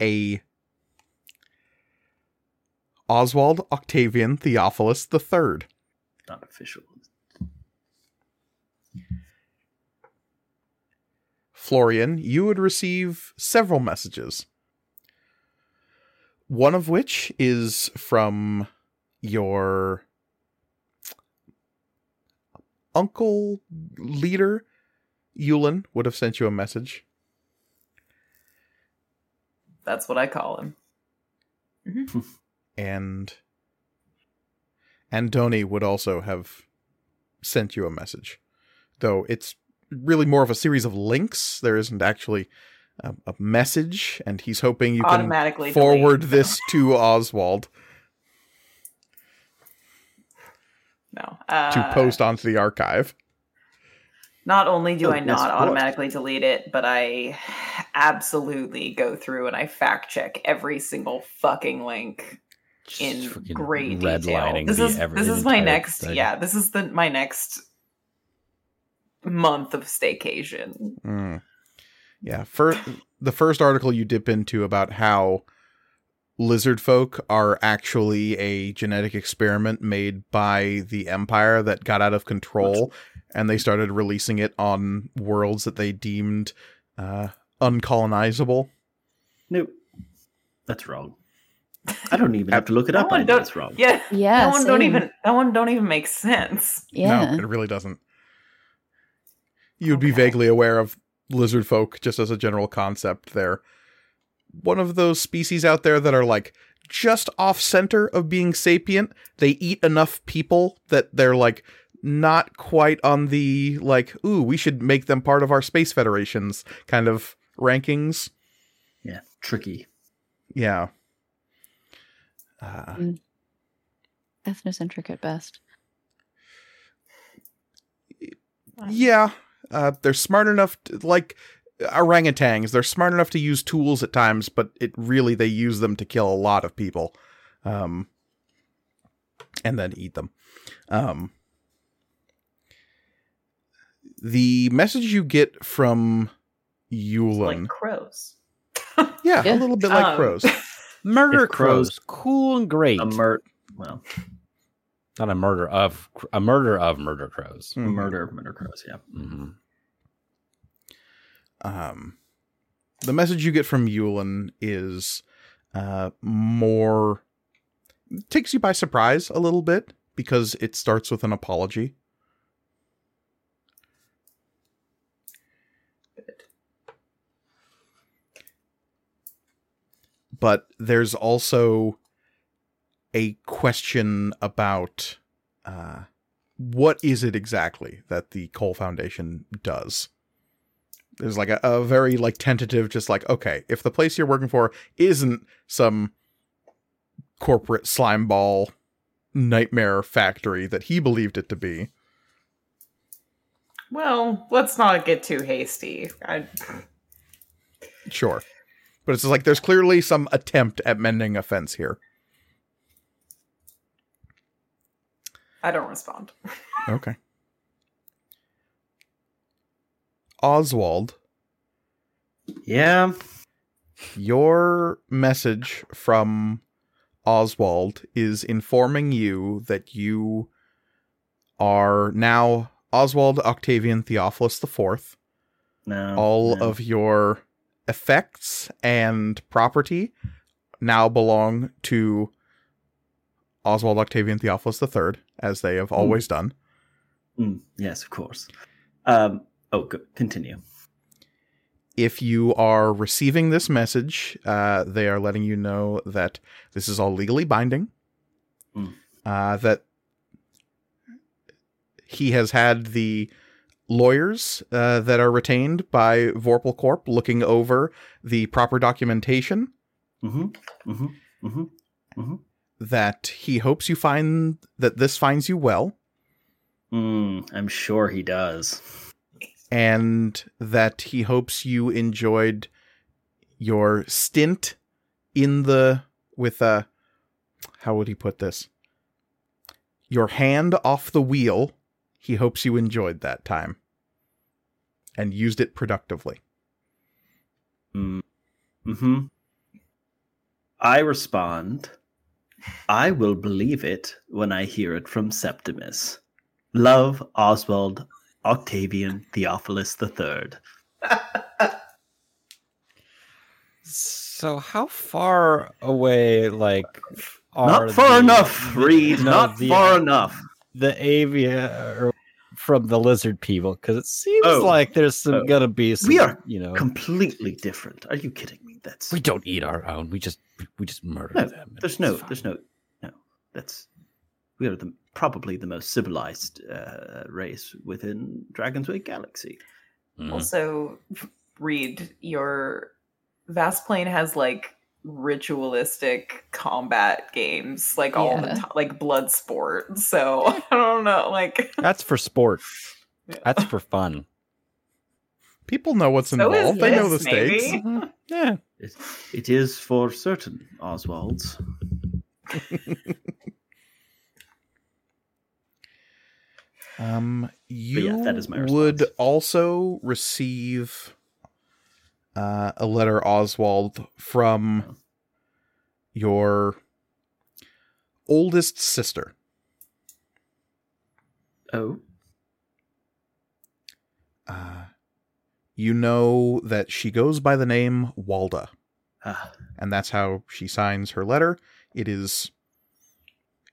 a Oswald Octavian Theophilus the Third. not official. Florian, you would receive several messages. One of which is from your uncle leader. Yulin would have sent you a message. That's what I call him. Mm-hmm. and Andoni would also have sent you a message, though it's really more of a series of links. There isn't actually a, a message, and he's hoping you can Automatically forward delete. this to Oswald No. Uh, to post onto the archive. Not only do Oh, I not of course. automatically delete it, but I absolutely go through and I fact check every single fucking link Just in fucking great detail. This the is ever- this is my next thing. yeah, this is the my next month of staycation. Mm. Yeah, first the first article you dip into about how lizard folk are actually a genetic experiment made by the empire that got out of control and they started releasing it on worlds that they deemed uh, uncolonizable. Nope. That's wrong. I don't even have to look it up. I one know it's wrong. Yeah. Yeah, that one don't even that one don't even make sense. Yeah. No, it really doesn't. You'd be vaguely aware of lizard folk just as a general concept. They're one of those species out there that are like just off center of being sapient. They eat enough people that they're like not quite on the like, ooh, we should make them part of our space federations kind of rankings. Yeah, tricky. Yeah. Uh, Ethnocentric at best. yeah. Uh, they're smart enough, to, like orangutans. They're smart enough to use tools at times, but it really they use them to kill a lot of people, um, and then eat them. Um, the message you get from Yulin, Like crows. yeah, Yeah. a little bit like Um, crows. Murder crows- crows, cool and great. A mur well, Not a murder of a murder of murder crows. Mhm. murder, of murder crows. Yeah. hmm um, the message you get from Yulin is uh, more takes you by surprise a little bit because it starts with an apology. But there's also a question about uh, what is it exactly that the Cole Foundation does? There's like a, a very like tentative just like okay if the place you're working for isn't some corporate slime ball nightmare factory that he believed it to be Well, let's not get too hasty. I, sure. But it's just like there's clearly some attempt at mending a fence here I don't respond. okay oswald Yeah. your message from Oswald is informing you that you are now Oswald Octavian Theophilus IV. No. All no. of your effects and property now belong to Oswald Octavian Theophilus III, as they have always done. Mm, yes, of course. Um. Oh, go, continue. if you are receiving this message, uh, they are letting you know that this is all legally binding. Mm. Uh, that he has had the lawyers uh, that are retained by Vorpal Corp looking over the proper documentation. Mm-hmm. Mm-hmm. Mm-hmm. That he hopes you find that this finds you well, Mm, I'm sure he does. and that he hopes you enjoyed your stint in the with a how would he put this your hand off the wheel he hopes you enjoyed that time and used it productively Mm. Hmm. I respond. I will believe it when I hear it from Septimus. Love Oswald Octavian Theophilus III. So how far away, like, are Not far the- enough, Reed. no, not the- far enough. The avia from the lizard people, because it seems Oh. like there's some Oh. gonna be some. We are you know, Completely different. Are you kidding me? That's we don't eat our own. We just we just murder no. them. There's no. fine. There's no. No. That's we are the probably the most civilized uh, race within Dragonsway Galaxy. Mhm. Also, read your Vast Plane has like ritualistic combat games, like all the time, like blood sport. So I don't know, like That's for sport. Yeah. That's for fun. people know what's So involved they know the maybe. stakes Mhm. Yeah. It, it is for certain, Oswald's. Um, you yeah, that is my would also receive uh, a letter, Oswald, from your oldest sister. Oh, Uh, you know that she goes by the name Walda, ah, and that's how she signs her letter. It is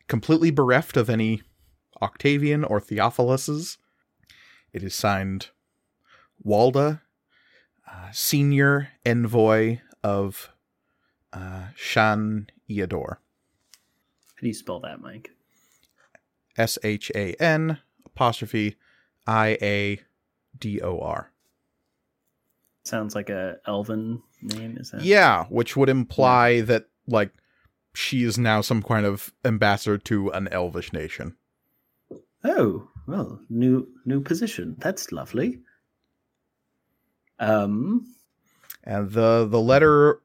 completely bereft of any Octavian or Theophilus's. It is signed Walda, uh, senior envoy of uh, Shan Iador. how do you spell that, Mike? S H A N apostrophe I A D O R. Sounds like a elven name. Is that? Yeah, which would imply that like she is now some kind of ambassador to an elvish nation. Oh, well, new new position. That's lovely. Um, And the the letter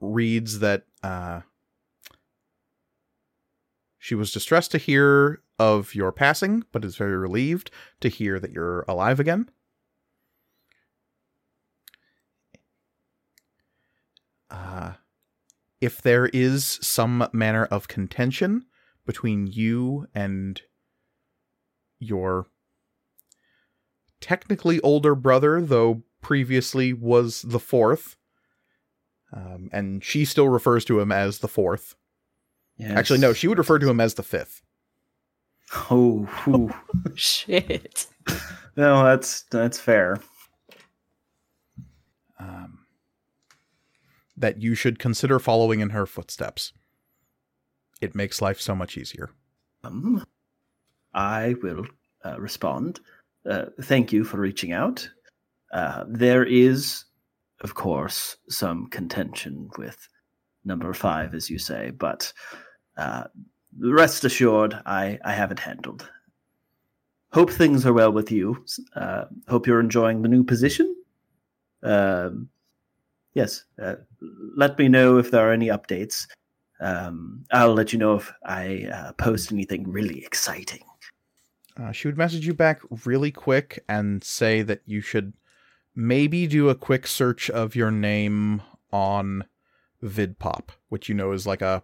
reads that uh, she was distressed to hear of your passing, but is very relieved to hear that you're alive again. Uh, if there is some manner of contention between you and your technically older brother, though previously was the fourth, um, and she still refers to him as the fourth. Actually, no, she would refer to him as the fifth. Oh, whew. Shit. no, that's that's fair. Um, that you should consider following in her footsteps. It makes life so much easier. Um, I will uh, respond. Uh, thank you for reaching out. Uh, there is, of course, some contention with number five, as you say, but uh, rest assured, I, I have it handled. Hope things are well with you. Uh, hope you're enjoying the new position. Um, yes, uh, let me know if there are any updates. Um, I'll let you know if I uh, post anything really exciting. Uh, she would message you back really quick and say that you should maybe do a quick search of your name on VidPop, which you know is like a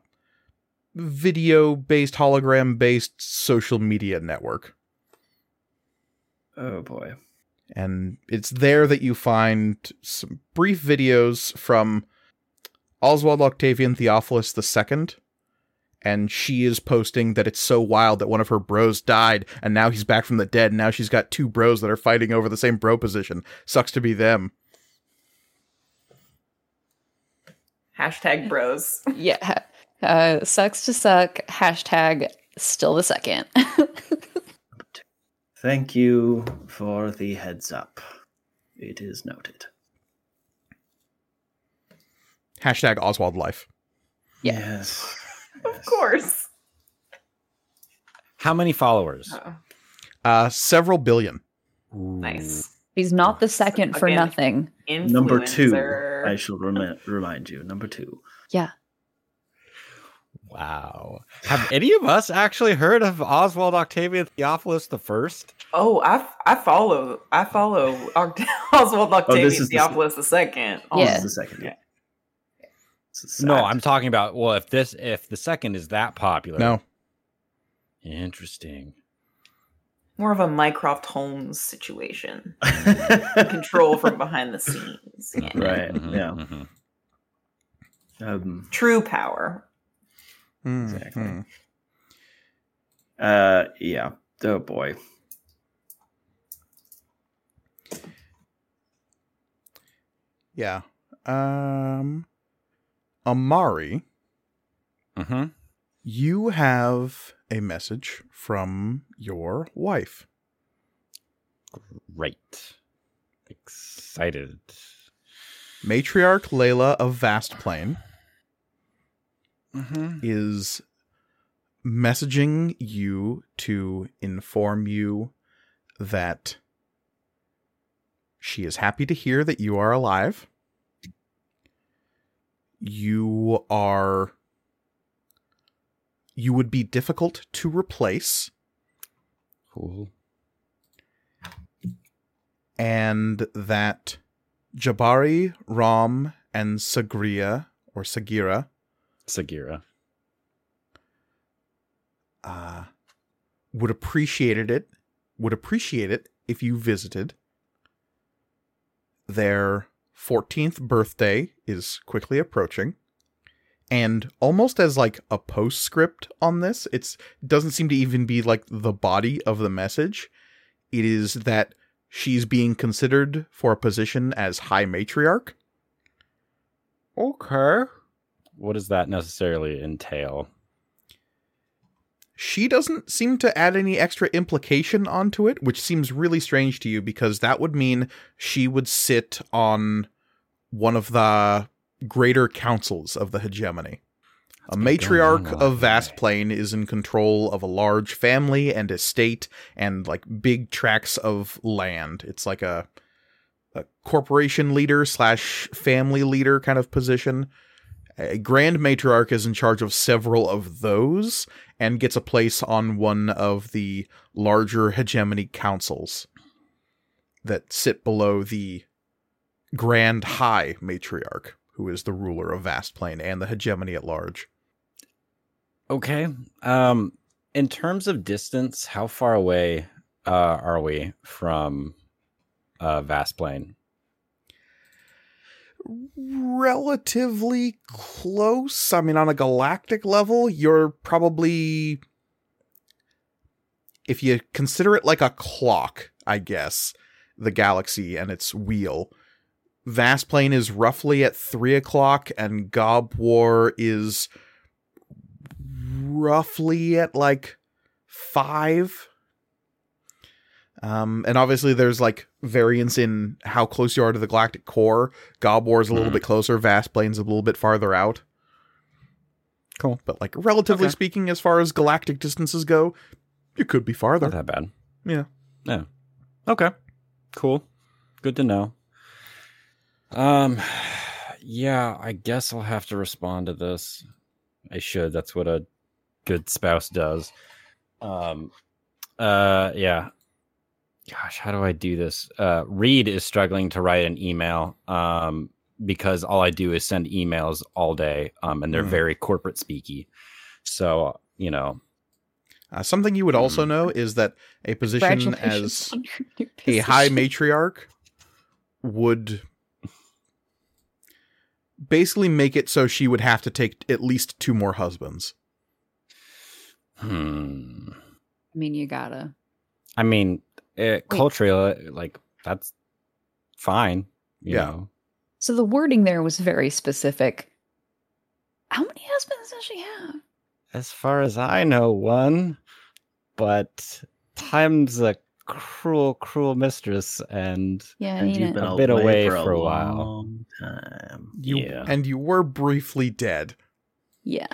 video based, hologram based social media network. Oh boy. And it's there that you find some brief videos from Oswald Octavian Theophilus II. And she is posting that it's so wild that one of her bros died and now he's back from the dead. And now she's got two bros that are fighting over the same bro position. Sucks to be them. Hashtag bros. Yeah. Uh, sucks to suck. Hashtag still the second. Thank you for the heads up. It is noted. Hashtag Oswald Life. Yeah. Yes. Of course. How many followers? Uh, several billion. nice. He's not the second for Again. nothing. Number two, I shall remi- remind you. Number two. Yeah. Wow. Have any of us actually heard of Oswald Octavian Theophilus the First? Oh, I I follow I follow Oct- Oswald Octavian Oh, this is the- Theophilus the second. Oh, Yeah. This is the second. Yeah. No, I'm talking about. Well, if this, if the second is that popular, No. interesting. More of a Mycroft Holmes situation. Control from behind the scenes. Yeah. Right. Mhm, Yeah. mhm. um, True power. Exactly. Mhm. uh, yeah. Oh boy. Yeah. Um, Amari, Mhm. you have a message from your wife. Great. Excited. Matriarch Layla of Vast Plain Mm-hmm. is messaging you to inform you that she is happy to hear that you are alive. You are. You would be difficult to replace, Cool. and that Jabari, Ram, and Sagria, or Sagira, Sagira. uh, would appreciated it would appreciate it if you visited. Their 14th birthday is quickly approaching. And almost as like a postscript on this, it's doesn't seem to even be like the body of the message. It is that she's being considered for a position as high matriarch. Okay. What does that necessarily entail? she doesn't seem to add any extra implication onto it, which seems really strange to you because that would mean she would sit on one of the greater councils of the hegemony. A been going on matriarch a of Vast. Plain is in control of a large family and estate and like big tracts of land. It's like a a corporation leader slash family leader kind of position. A grand matriarch is in charge of several of those and gets a place on one of the larger hegemony councils that sit below the grand high matriarch, who is the ruler of Vast and the hegemony at large. Okay. Um, in terms of distance, how far away uh, are we from uh, Vast? Relatively close. I mean, on a galactic level, you're probably. If you consider it like a clock, I guess, the galaxy and its wheel, Vast Plain is roughly at three o'clock, and Gobwar is roughly at like five. Um, and obviously there's like variance in how close you are to the galactic core. Gobwar is a little Mhm. bit closer, Vast Plains a little bit farther out. Cool. But like relatively Okay. speaking, as far as galactic distances go, you could be farther. Not that bad. Yeah. Yeah. Okay. Cool. Good to know. Um yeah, I guess I'll have to respond to this. I should. That's what a good spouse does. Um uh yeah. Gosh, how do I do this? Uh Reed is struggling to write an email um because all I do is send emails all day um and they're Hmm. very corporate speaky. So, you know, Uh, something you would also Mhm. know is that a position as on your new a high matriarch would basically make it so she would have to take at least two more husbands. hmm. I mean, you gotta. I mean, Eh, it, culturally, like that's fine. You Yeah. know, So the wording there was very specific. How many husbands does she have? as far as I know, one, but time's a cruel, cruel mistress, and Yeah, And you've been A bit away for a while. long time. You Yeah. and you were briefly dead. Yeah.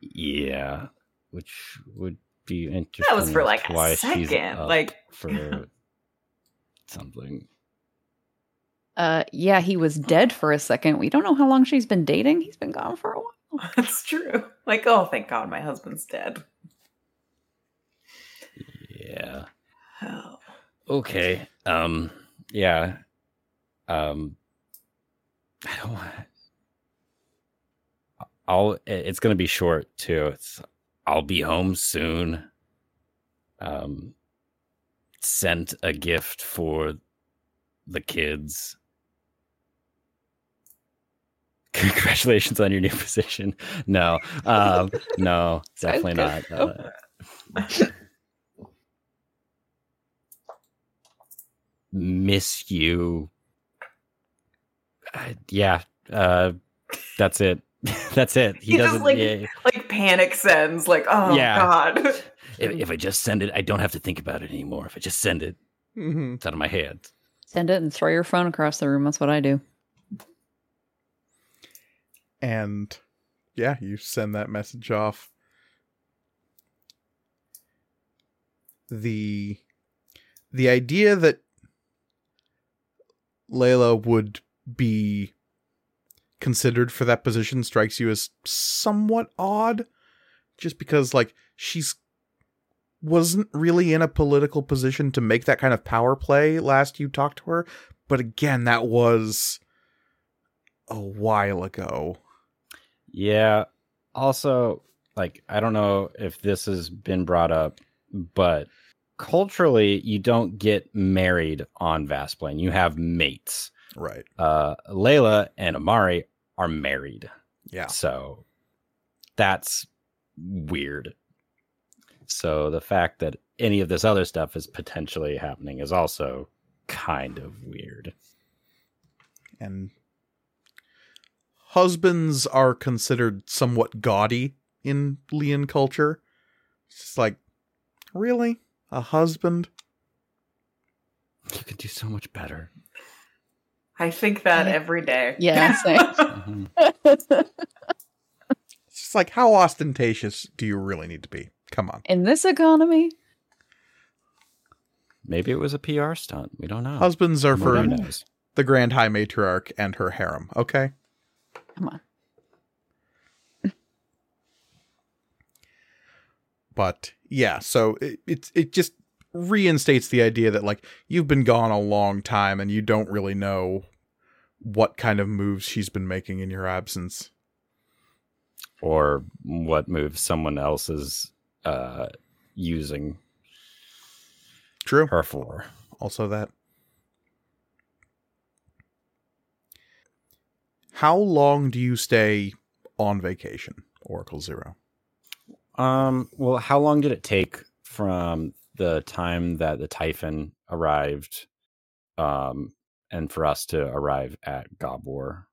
yeah, which would be interesting. That was for like a why she's second. up Like for something. Uh, yeah, he was dead for a second. We don't know how long she's been dating. He's been gone for a while. that's true. Like, oh, thank God, my husband's dead. Yeah. Oh. Okay. Um. Yeah. Um. I don't. want I'll. It's gonna be short too. It's. I'll be home soon. Um. Sent a gift for the kids. Congratulations on your new position. No. Um. No. Definitely not. Uh, miss you. Uh, yeah, uh, that's it. that's it. He, He just, doesn't. like- yeah, Like panic sends. Like, oh Yeah. God. if, if I just send it, I don't have to think about it anymore. If I just send it, Mm-hmm. it's out of my head. Send it and throw your phone across the room. That's what I do. And yeah, you send that message off. The the idea that Layla would be considered for that position strikes you as somewhat odd just because like she's wasn't really in a political position to make that kind of power play last you talked to her but again that was a while ago Yeah. Also, like, I don't know if this has been brought up, but culturally, you don't get married on Vasplane. You have mates. Right Uh, Layla and Amari are married. yeah So that's weird. So the fact that any of this other stuff is potentially happening is also kind of weird. and husbands are considered somewhat gaudy in Leon culture. It's like, really? A husband? You could do so much better. I think that every day. Yeah, same. It's just like, how ostentatious do you really need to be? Come on. In this economy, Maybe it was a PR stunt. We don't know. Husbands are for Nobody knows. the Grand High Matriarch and her harem. Okay. Come on. but yeah so it, it it just reinstates the idea that like you've been gone a long time and you don't really know what kind of moves she's been making in your absence. Or what moves someone else is uh, using true. her for. also that. How long do you stay on vacation oracle zero? Um, well, how long did it take from the time that the Typhon arrived, um, and for us to arrive at Gobwar?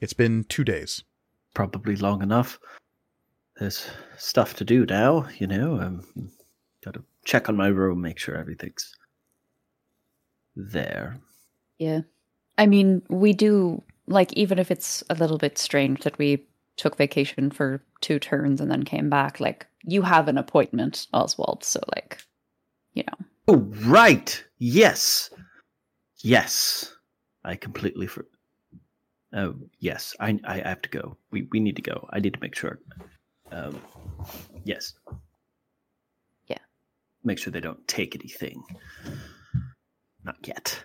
it's been two days Probably long enough. There's stuff to do now, you know. Um, got to check on my room, make sure everything's there. Yeah. I mean, we do like even if it's a little bit strange that we took vacation for two turns and then came back, like you have an appointment, Oswald, so like you know. Oh, right. Yes. Yes. I completely for. Oh, yes. I I have to go. We we need to go. I need to make sure. Um, yes. Yeah. Make sure they don't take anything. Not yet.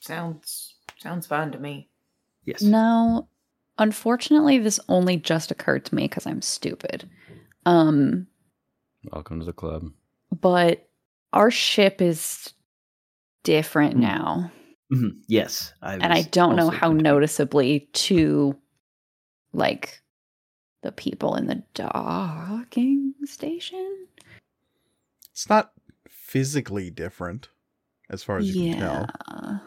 Sounds sounds fine to me. Yes. Now, unfortunately, this only just occurred to me because I'm stupid. Um, Welcome to the club. but our ship is different Hmm. now. Mhm. Yes. I and I don't know how going noticeably to like the people in the docking station. it's not physically different as far as you can tell Yeah.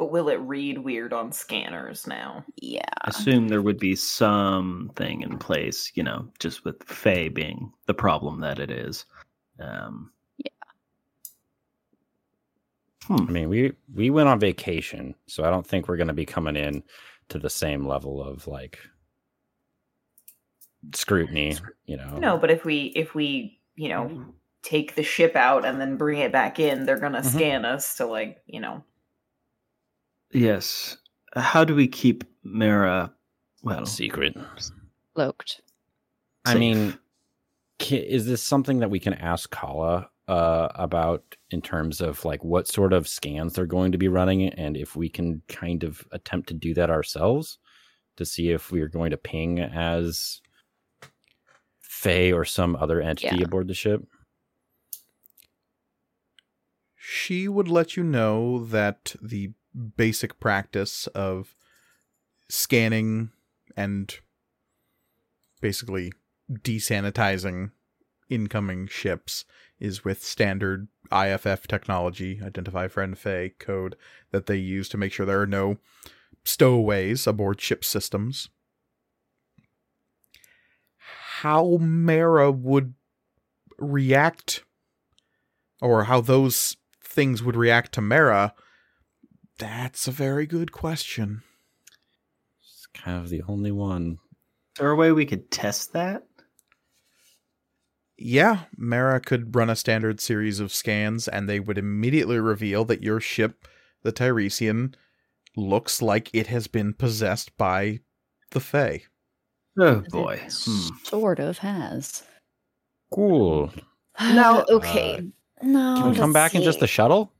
But will it read weird on scanners now? Yeah. assume there would be something in place, you know, just with Fae being the problem that it is. Um, Yeah. I Hmm. mean, we we went on vacation, so I don't think we're going to be coming in to the same level of like scrutiny. You know, No, but if we if we, you know, take the ship out and then bring it back in, they're gonna Mhm. scan us to like, you know. Yes. How do we keep Mara well? secret. Cloaked. I mean, is this something that we can ask Kala uh, about in terms of like what sort of scans they're going to be running, and if we can kind of attempt to do that ourselves to see if we are going to ping as Fae or some other entity Yeah. aboard the ship? she would let you know that the basic practice of scanning and basically desanitizing incoming ships is with standard IFF technology, identify friend Fae code that they use to make sure there are no stowaways aboard ship systems. How Mara would react or how those things would react to Mara, that's a very good question. It's kind of the only one. Is there a way we could test that? Yeah, Mara could run a standard series of scans and they would immediately reveal that your ship, the Tiresian, looks like it has been possessed by the Fae. Oh It boy. Hmm. Sort of has. Cool. Now, uh, okay. no. Can we come let's back in just see. the shuttle?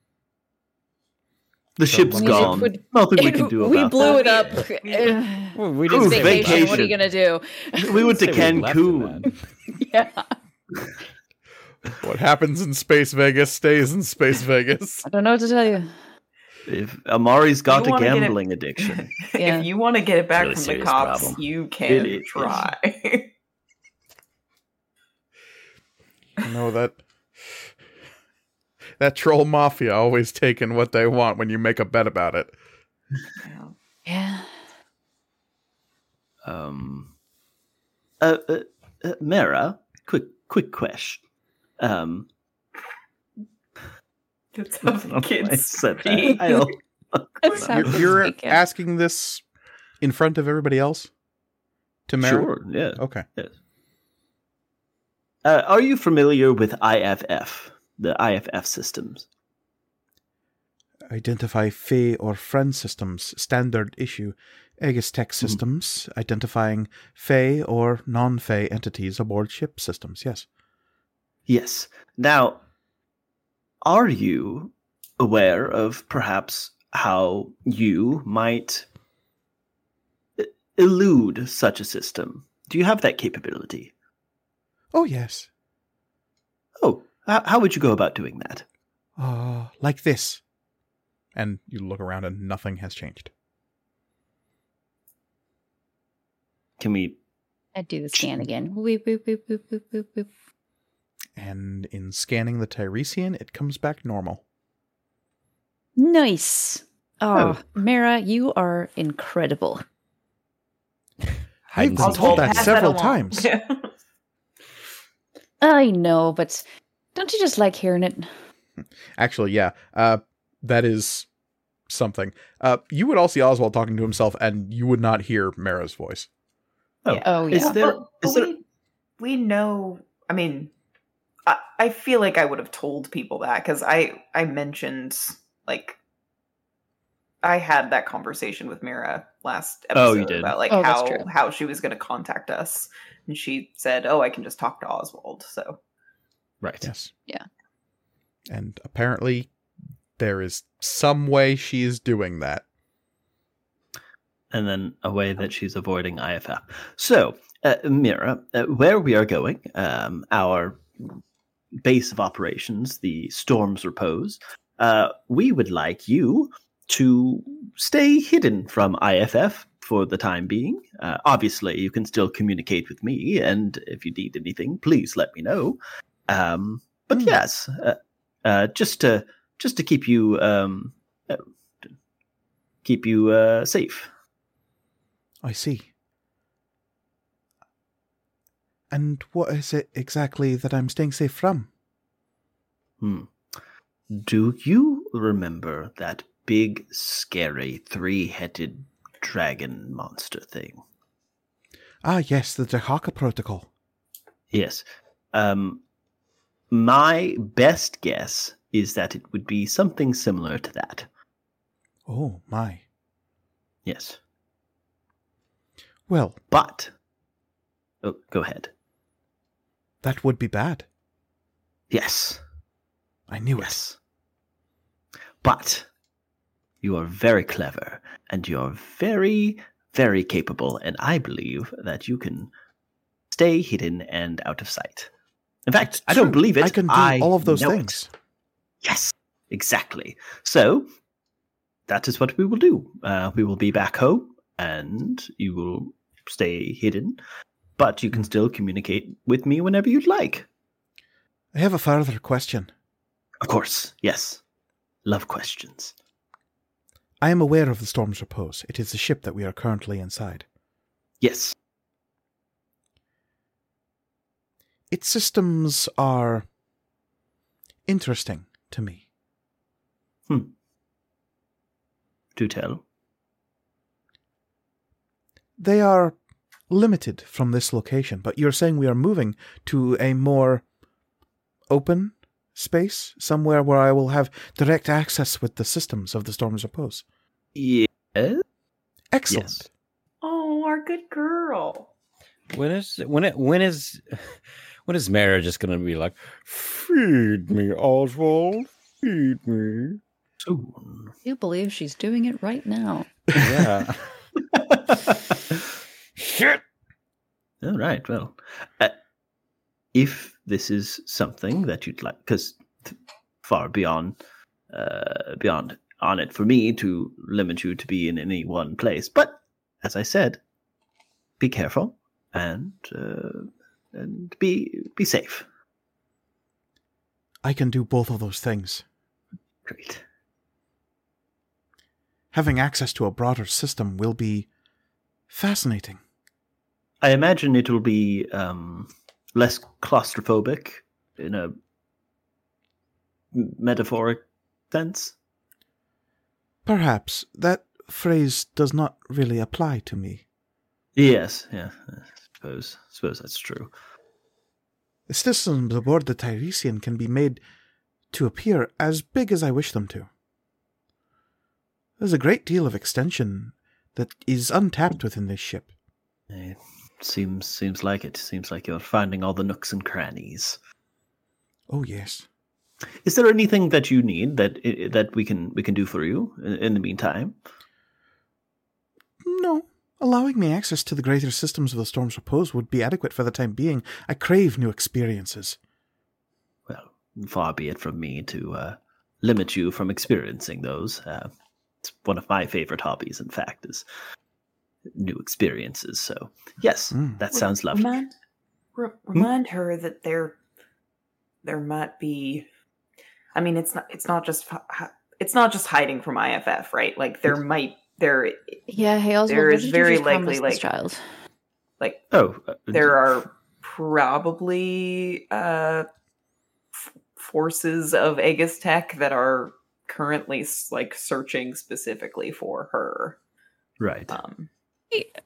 The So ship's long gone. would- Nothing we can do about it. we blew that. it up. We- Well, we Ooh, it's vacation. What are you gonna do? We went to Say we left it Cancun. yeah. What happens in Space Vegas stays in Space Vegas. I don't know what to tell you. If Amari's got a wanna it- gambling addiction. Yeah. if you want to get it back really from the cops, problem. you It can is. try. You know that that troll mafia always taking what they want when you make a bet about it. Yeah. Yeah. Um, uh, uh, uh, Mara, quick, quick question. Um, That's how the don't know why I kids said that. speak. I don't- That sounds You're, you're like it. asking this in front of everybody else to Mara. Sure, yeah. Okay. Uh, are you familiar with IFF, the IFF systems? identify Fey or Friend systems, standard issue. Aegis Tech mm-hmm. systems, identifying Fey or non Fey entities aboard ship systems, yes. Yes. Now, are you aware of perhaps how you might elude such a system? Do you have that capability? Oh, yes. Oh, how, how would you go about doing that? Uh, like this. And you look around and nothing has changed. Can we? I'd do the scan again. Weep, weep, weep, weep, weep, weep, weep. And in scanning the Tiresian, it comes back normal. Nice. Oh, Oh. Mara, you are incredible. I've been told that several along. times. I know, but don't you just like hearing it? Actually, yeah. Uh, that is something. Uh, you would all see Oswald talking to himself, and you would not hear Mara's voice. Oh, Yeah. Oh, is there? But- is there? we, we know. I mean, I, I feel like I would have told people that because I I mentioned like I had that conversation with Mira last episode Oh, you did. about like Oh, how how she was going to contact us, and she said, "Oh, I can just talk to Oswald." So Right. Yes. Yeah. And apparently, there is some way she is doing that. and then a way that she's avoiding IFF. So, uh, Mira, uh, where we are going, um, our base of operations, the Storm's Repose, uh, we would like you to stay hidden from IFF for the time being. Uh, obviously, you can still communicate with me, and if you need anything, please let me know. Um, but Hmm. yes, uh, uh, just to just to keep you um, uh, keep you uh, safe. I see. And what is it exactly that I'm staying safe from? Hmm. Do you remember that big, scary, three headed dragon monster thing? Ah, yes, the Dahaka Protocol. Yes. Um, my best guess is that it would be something similar to that. Oh, my. Yes. Well, But. Oh, go ahead. that would be bad. Yes. I knew it. But you are very clever and you're very, very capable, and I believe that you can stay hidden and out of sight. In fact, I don't True. believe it. I can do all of those know it. things. Yes, exactly. So that is what we will do. Uh, we will be back home, and you will stay hidden, but you can still communicate with me whenever you'd like. I have a further question. Of course, yes. Love questions. I am aware of the Storm's Repose. It is the ship that we are currently inside. Yes. Its systems are interesting to me. Hmm. Do tell. They are limited from this location, but you're saying we are moving to a more open space, somewhere where I will have direct access with the systems of the Storm's Repose. Yes. Excellent. Yes. oh, our good girl. When is when it when is when is Mara just gonna be like, feed me, Oswald, feed me? Soon. You believe she's doing it right now. Yeah. Shit. All right. Well, uh, if this is something that you'd like, because far beyond, uh, beyond on it for me to limit you to be in any one place. But as I said, be careful and uh, and be be safe. I can do both of those things. Great. Having access to a broader system will be fascinating. I imagine it will be um, less claustrophobic in a metaphoric sense. Perhaps that phrase does not really apply to me. Yes, yeah, I suppose suppose that's true. The systems aboard the Tiresian can be made to appear as big as I wish them to. There's a great deal of extension that is untapped within this ship. It seems seems like it. Seems like you're finding all the nooks and crannies. Oh, yes. Is there anything that you need that that we can we can do for you in, in the meantime? No. Allowing me access to the greater systems of the Storm's Repose would be adequate for the time being. I crave new experiences. Well, far be it from me to uh, limit you from experiencing those. Uh, it's one of my favorite hobbies, in fact, is new experiences. So, yes, Mm. that sounds lovely. Remind, re- remind her that there, there might be. I mean, it's not. It's not just. hi- hi- It's not just hiding from IFF, right? Like there might there Yeah, hey Oswald, There what is did very likely, like- child. like Oh, uh, there are probably uh f- forces of Aegis Tech that are currently like searching specifically for her. right. Um,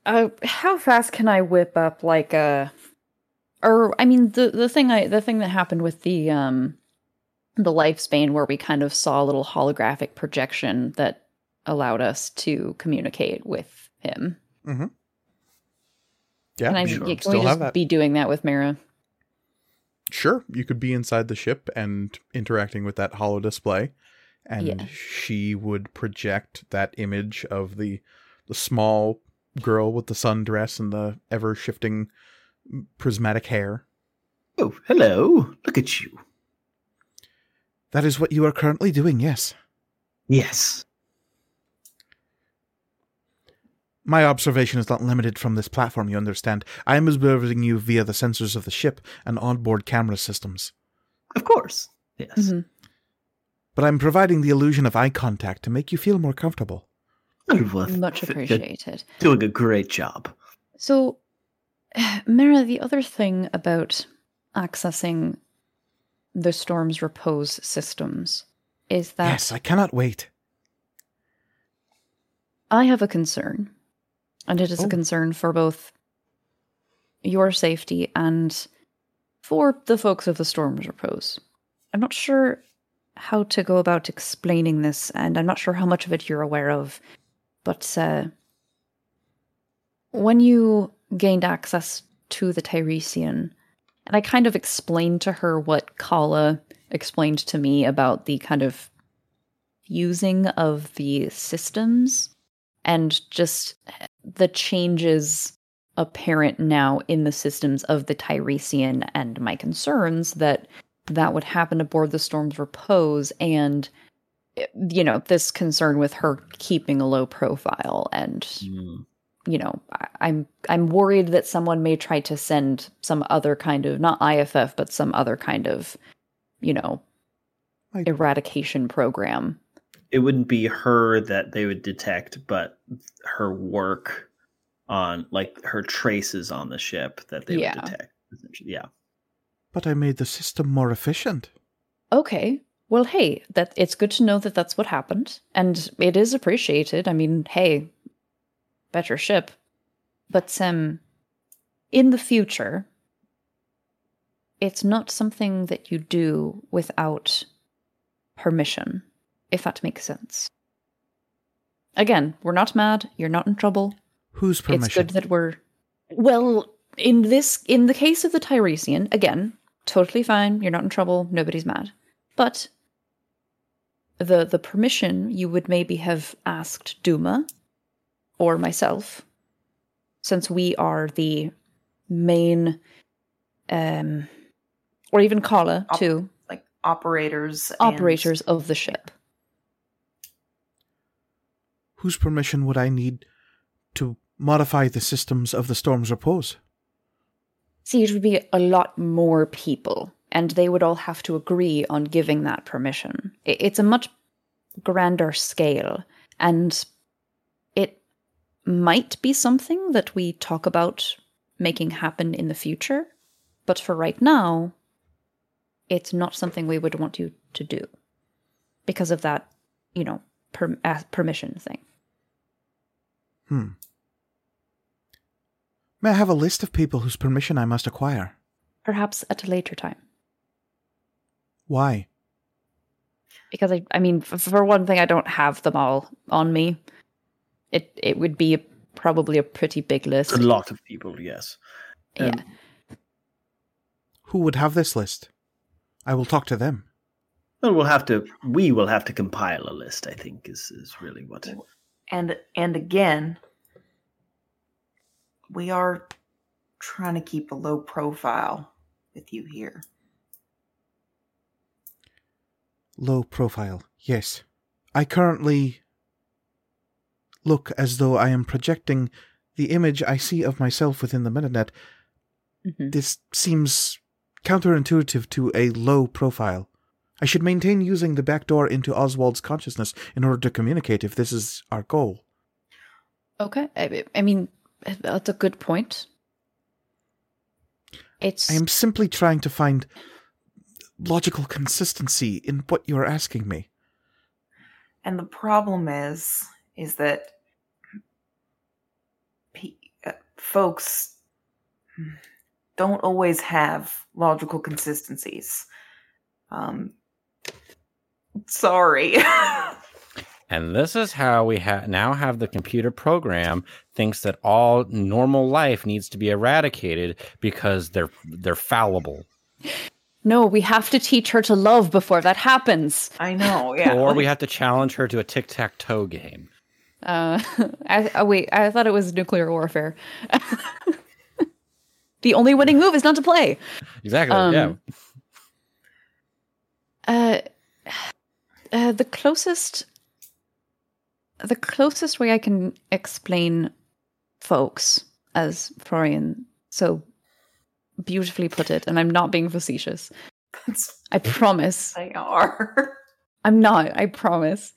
Uh, how fast can I whip up like a, or I mean the the thing I the thing that happened with the um, the lifespan where we kind of saw a little holographic projection that allowed us to communicate with him. Mm-hmm. Yeah, Can I? sure. yeah, can still we have just that. be doing that with Mara? Sure, you could be inside the ship and interacting with that hollow display, and Yeah. she would project that image of the the small girl with the sundress and the ever shifting prismatic hair. Oh, hello. Look at you. That is what you are currently doing. Yes, Yes. My observation is not limited from this platform. You understand? I am observing you via the sensors of the ship and onboard camera systems. Of course. Yes. Mhm. But I'm providing the illusion of eye contact to make you feel more comfortable. Oh, well, Much appreciated. Doing a great job. So, Mira, the other thing about accessing the Storm's Repose systems is that yes, I cannot wait. I have a concern, and it is Oh. a concern for both your safety and for the folks of the Storm's Repose. I'm not sure how to go about explaining this, and I'm not sure how much of it you're aware of, but uh, when you gained access to the Tiresian, and I kind of explained to her what Kala explained to me about the kind of using of the systems and just the changes apparent now in the systems of the Tiresian and my concerns that that would happen aboard the Storm's Repose and you know this concern with her keeping a low profile and Mm. you know I- i'm i'm worried that someone may try to send some other kind of not iff but some other kind of you know I- eradication program It wouldn't be her that they would detect, but her work on, like, her traces on the ship that they Yeah. would detect. Yeah. But I made the system more efficient. okay well hey that it's good to know that that's what happened and it is appreciated i mean hey better ship but um in the future it's not something that you do without permission if that makes sense. Again we're not mad you're not in trouble. Whose permission? it's good that we're well in this in the case of the Tiresian again totally fine you're not in trouble nobody's mad. But the the permission you would maybe have asked Duma or myself since we are the main um or even Kala Op- too. like operators, and- operators of the ship Whose permission would I need to modify the systems of the Storm's Repose? See, it would be a lot more people, and they would all have to agree on giving that permission. It's a much grander scale, and it might be something that we talk about making happen in the future, but for right now, it's not something we would want you to do because of that, you know, per- uh, permission thing. Hmm. May I have a list of people whose permission I must acquire? Perhaps at a later time. Why? because I, I mean, for one thing, I don't have them all on me. It it would be a, probably a pretty big list. A lot of people, yes. Yeah. Um, Who would have this list? I will talk to them. Well, we'll have to. We will have to compile a list. I think is is really what. And and again, we are trying to keep a low profile with you here. Low profile, yes. I currently look as though I am projecting the image I see of myself within the MetaNet. Mhm. This seems counterintuitive to a low profile. I should maintain using the back door into Oswald's consciousness in order to communicate if this is our goal. Okay. I, I mean, that's a good point. It's I am simply trying to find logical consistency in what you are asking me. And the problem is, is that pe- uh, folks don't always have logical consistencies. Um, sorry. And this is how we ha- now have the computer program thinks that all normal life needs to be eradicated because they're they're fallible. no. We have to teach her to love before that happens. I know, yeah. or we have to challenge her to a tic tac toe game. Uh, I, oh wait, I thought it was nuclear warfare. the only winning move is not to play. Exactly. Um, yeah. Uh, uh, the closest, the closest way I can explain folks, as Florian so beautifully put it, and I'm not being facetious. That's- I promise. they are. I'm not. I promise.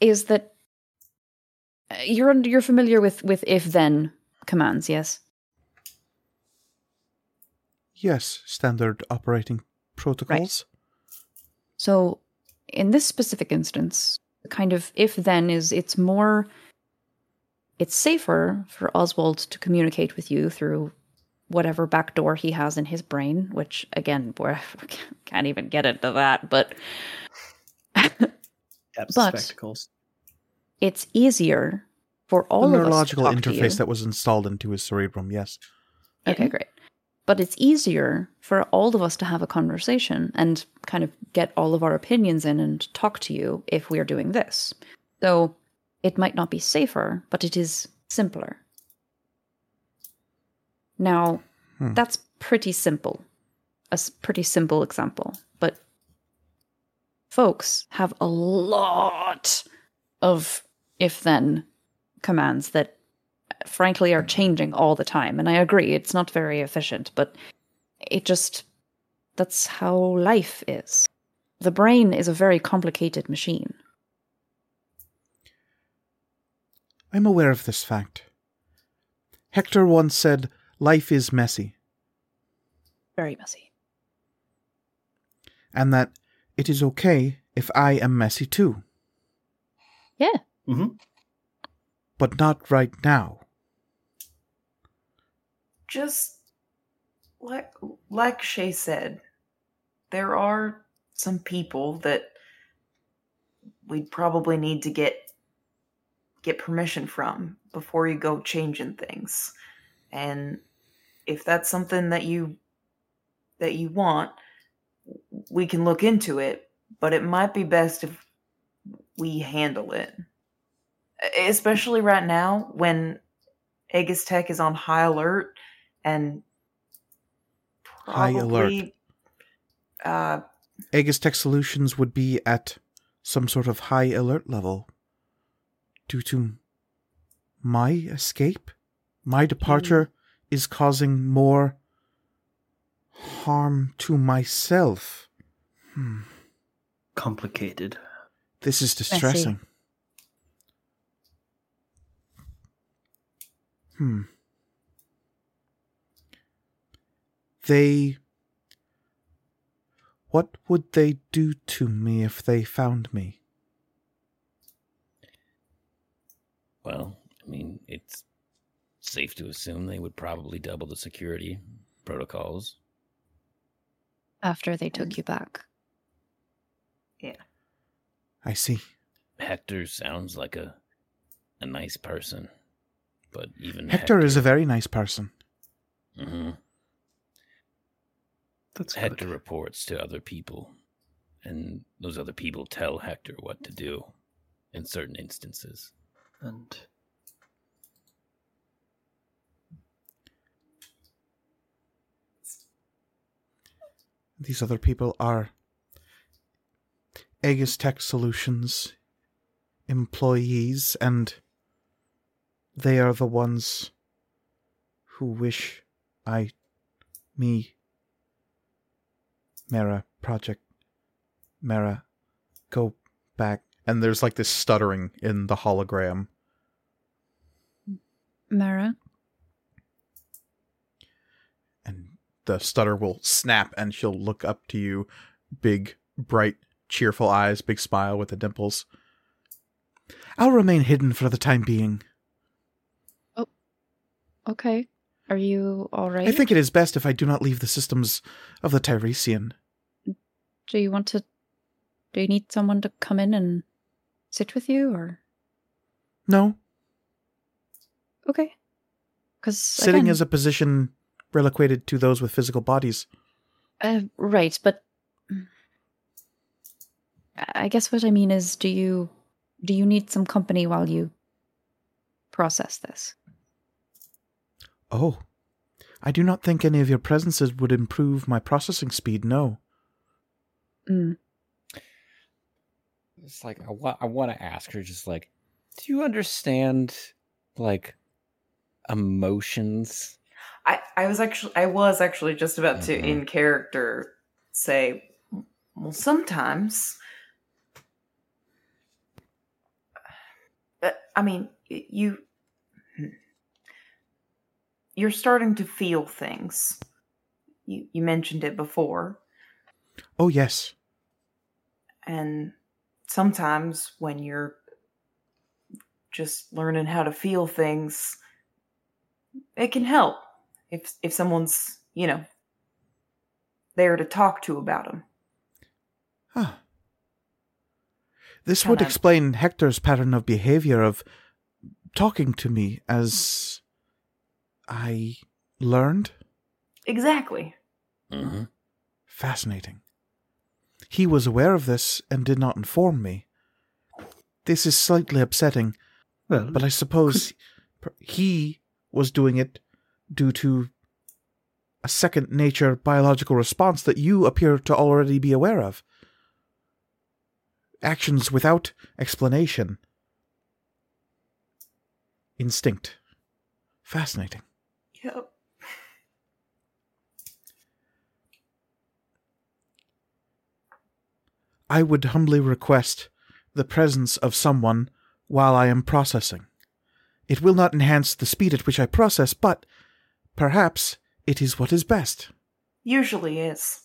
Is that uh, you're under, you're familiar with with if then commands? Yes. Yes, standard operating protocols. So, in this specific instance, the kind of if then is it's more, it's safer for Oswald to communicate with you through whatever backdoor he has in his brain, which again, we can't even get into that, but Depth But- spectacles. it's easier for all the of us to neurological talk to you. interface that was installed into his cerebrum, yes. Okay, mm-hmm. great. But it's easier for all of us to have a conversation and kind of get all of our opinions in and talk to you if we're doing this. So it might not be safer, but it is simpler. Now, Hmm. that's pretty simple. a pretty simple example. But folks have a lot of if then commands that frankly are changing all the time. And i agree it's not very efficient but it just that's how life is. The brain is a very complicated machine. I'm aware of this fact. Hector once said, Life is messy, very messy. And that it is okay if I am messy too, yeah. Mm-hmm. but not right now. Just like like Shay said, there are some people that we'd probably need to get get permission from before you go changing things. And if that's something that you that you want, we can look into it, but it might be best if we handle it. Especially right now when Aegis Tech is on high alert and High alert. probably, Uh, Aegis Tech Solutions would be at some sort of high alert level due to my escape. My departure is causing more harm to myself. Hmm. Complicated. This is distressing. Hmm. They. What would they do to me if they found me? Well, I mean, it's safe to assume they would probably double the security protocols. after they took you back Yeah. I see. Hector sounds like a a nice person, but even Hector is a very nice person. Mm hmm That's good. Hector reports to other people, and those other people tell Hector what to do in certain instances. And These other people are Aegis Tech Solutions employees, and they are the ones who wish I, me, Mara, Project, Mara, go back. And there's like this stuttering in the hologram. Mara, and the stutter will snap and she'll look up to you big bright cheerful eyes big smile with the dimples i'll remain hidden for the time being oh okay. Are you all right? i think it is best if i do not leave the systems of the tiresian Do you want to? Do you need someone to come in and sit with you, or no okay? Because sitting is a position relocated to those with physical bodies uh, right, but I guess what I mean is, do you do you need some company while you process this? Oh i do not think any of your presences would improve my processing speed no Mm. It's like I want I want to ask her just like, do you understand like emotions? I, I was actually I was actually just about to Mhm. in character say well sometimes Uh, I mean you you're starting to feel things. You you mentioned it before oh yes and sometimes when you're just learning how to feel things it can help if if someone's you know there to talk to about them Huh. This would Kinda- explain Hector's pattern of behavior of talking to me as I learned. exactly Mm-hmm. Fascinating. He was aware of this and did not inform me. This is slightly upsetting, well, but I suppose he was doing it due to a second nature biological response that you appear to already be aware of. Actions without explanation. Instinct. Fascinating. yep I would humbly request the presence of someone while I am processing. It will not enhance the speed at which I process, but perhaps it is what is best. usually is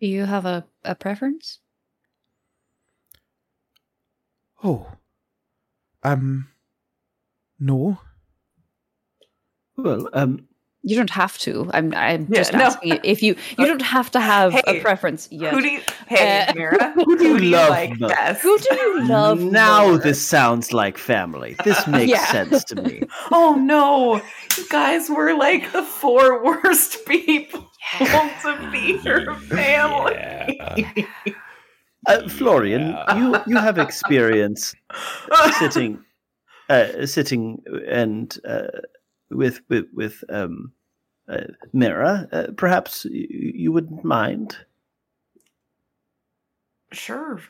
Do you have a, a preference? Oh. Um. No. well, um, You don't have to. I'm. I'm Yeah, just no. asking you if you. You don't have to have Hey, a preference yet. who do you hey Uh, mira who do you love like best Who do you love? now more? this sounds like family. This makes Yeah. sense to me. oh no you guys were like the four worst people to be your family Yeah. Uh, Florian, Yeah. you you have experience sitting, uh, sitting and uh, with with with um, uh, Mira. Uh, perhaps you, you wouldn't mind. Sure.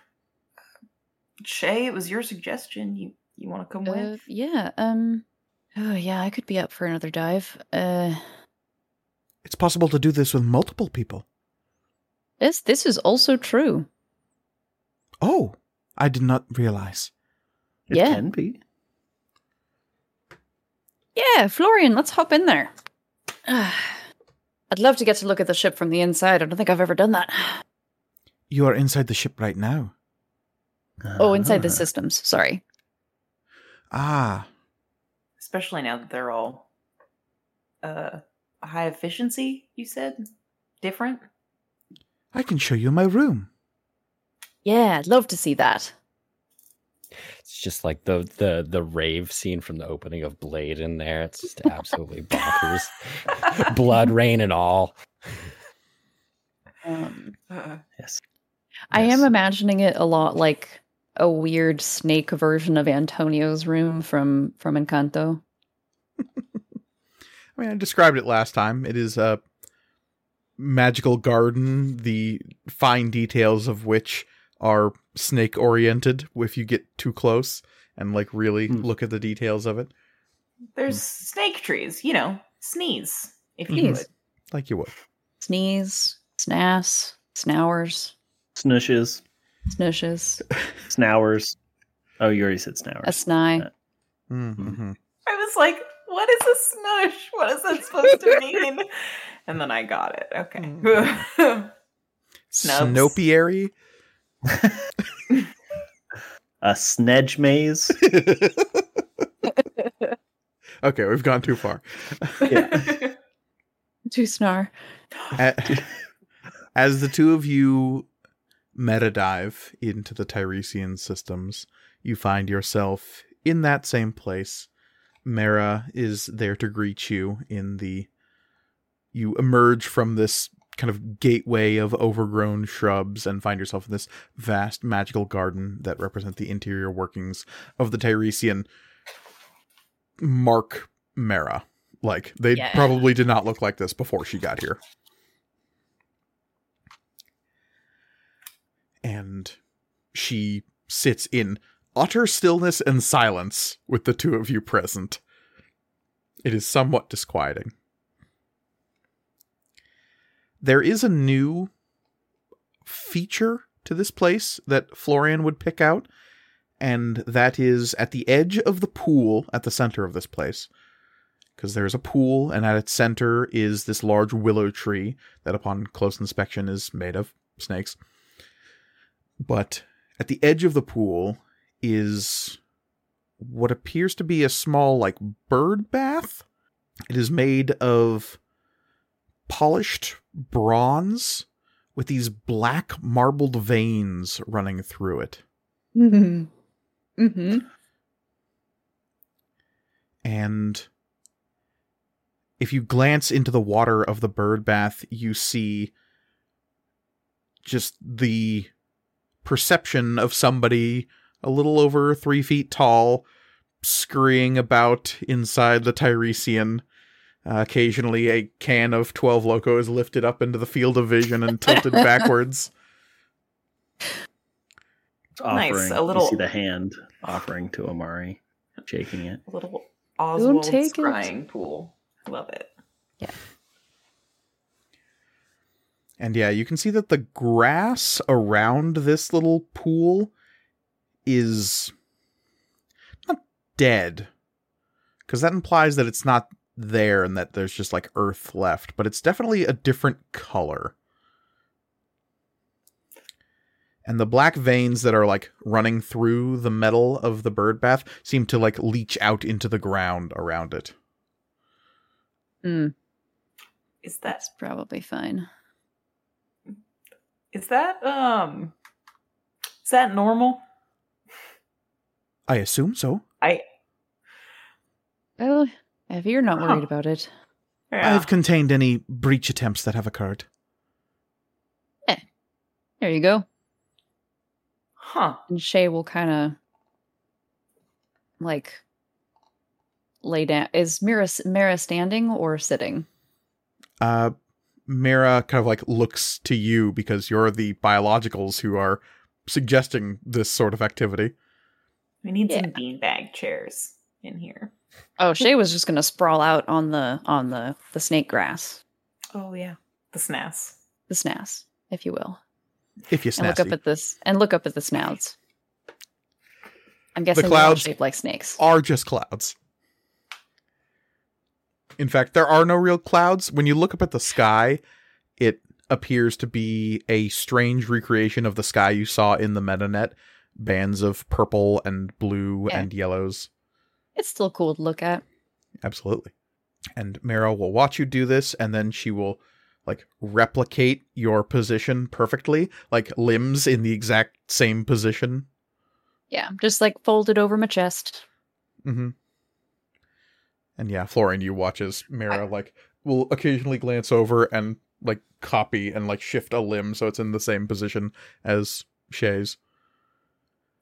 Shay, it was your suggestion. You you want to come Uh, with? yeah. Um. Oh yeah, I could be up for another dive. Uh. It's possible to do this with multiple people. Yes, this is also true. Oh, I did not realize. It Yeah. can be. Yeah, Florian, let's hop in there. I'd love to get to look at the ship from the inside. I don't think I've ever done that. You are inside the ship right now. Oh, inside the systems. Sorry. Ah, Especially now that they're all uh high efficiency, you said? Different? I can show you my room. Yeah, I'd love to see that. It's just like the the the rave scene from the opening of Blade in there. It's just absolutely bonkers. Blood rain and all. Um, Uh, Yes. I am imagining it a lot like a weird snake version of Antonio's room from from Encanto. I mean, I described it last time. It is a magical garden, the fine details of which are snake oriented if you get too close and like really Hmm. look at the details of it, there's snake trees, you know, sneeze if you Sneeze. would. like you would. Sneeze, snass, snowers, Snushes, snushes, snowers. Oh, you already said snowers. a sny. Mm-hmm. I was like, what is a snush? What is that supposed to mean? And then I got it. Okay. Snubs. Snopiary. a snedge maze. okay, we've gone too far. Too snar. As the two of you meta dive into the Tiresian systems, you find yourself in that same place. Mara is there to greet you in the. You emerge from this kind of gateway of overgrown shrubs and find yourself in this vast magical garden that represent the interior workings of the Tiresian Mark Mara. Like, they Yeah. probably did not look like this before she got here. and she sits in utter stillness and silence with the two of you present. It is somewhat disquieting. There is a new feature to this place that Florian would pick out, and that is at the edge of the pool at the center of this place. Because there's a pool, and at its center is this large willow tree that, upon close inspection, is made of snakes. But at the edge of the pool is what appears to be a small, like, bird bath. It is made of polished bronze with these black marbled veins running through it. Mm-hmm. Mm-hmm. And if you glance into the water of the bird bath, you see just the perception of somebody a little over three feet tall, scurrying about inside the Tiresian. Uh, occasionally, a can of 12 Loco is lifted up into the field of vision and tilted backwards. Nice, Offering. a little- You see the hand offering to Amari, shaking it. A little Oswald's take it. crying pool. I love it. Yeah. And yeah, you can see that the grass around this little pool is not dead. Because that implies that it's not there and that there's just like earth left, but it's definitely a different color. And the black veins that are like running through the metal of the bird bath seem to like leach out into the ground around it. Mm, Is that that's probably fine. is that um is that normal? I assume so. I Well, if you're not Huh. worried about it, yeah. I've contained any breach attempts that have occurred. there you go. huh. And Shay will kind of like lay down. Is Mira Mira standing or sitting? uh Mira kind of like looks to you because you're the biologicals who are suggesting this sort of activity. We need some Yeah. beanbag chairs in here. Oh, Shay was just gonna sprawl out on the on the the snake grass, Oh yeah. The SNAS. the snass, if you will, If you and look up at this and look up at the snouts. I'm guessing they're clouds shaped like snakes. are just clouds. In fact, there are no real clouds. When you look up at the sky, it appears to be a strange recreation of the sky you saw in the MetaNet. Bands of purple and blue Yeah. and yellows. It's still cool to look at. Absolutely. And Mara will watch you do this, and then she will like replicate your position perfectly, like limbs in the exact same position. Yeah, just like folded over my chest. Mm-hmm. And yeah, Florian, you watch as Mira like will occasionally glance over and like copy and like shift a limb so it's in the same position as Shay's.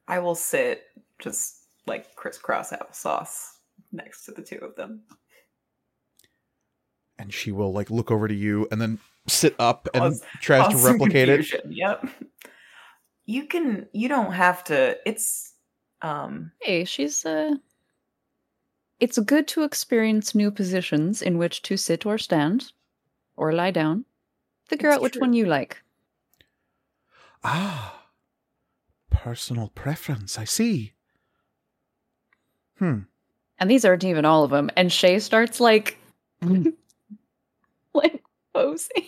I will sit just like crisscross applesauce next to the two of them. And she will like look over to you and then sit up and Cause- tries to Cause some replicate it. Yep. You can. You don't have to. It's. Um. Hey, she's uh It's good to experience new positions in which to sit or stand or lie down. Figure out which true. one you like. Ah, personal preference. I see. Hmm. And these aren't even all of them. And Shay starts like like posing.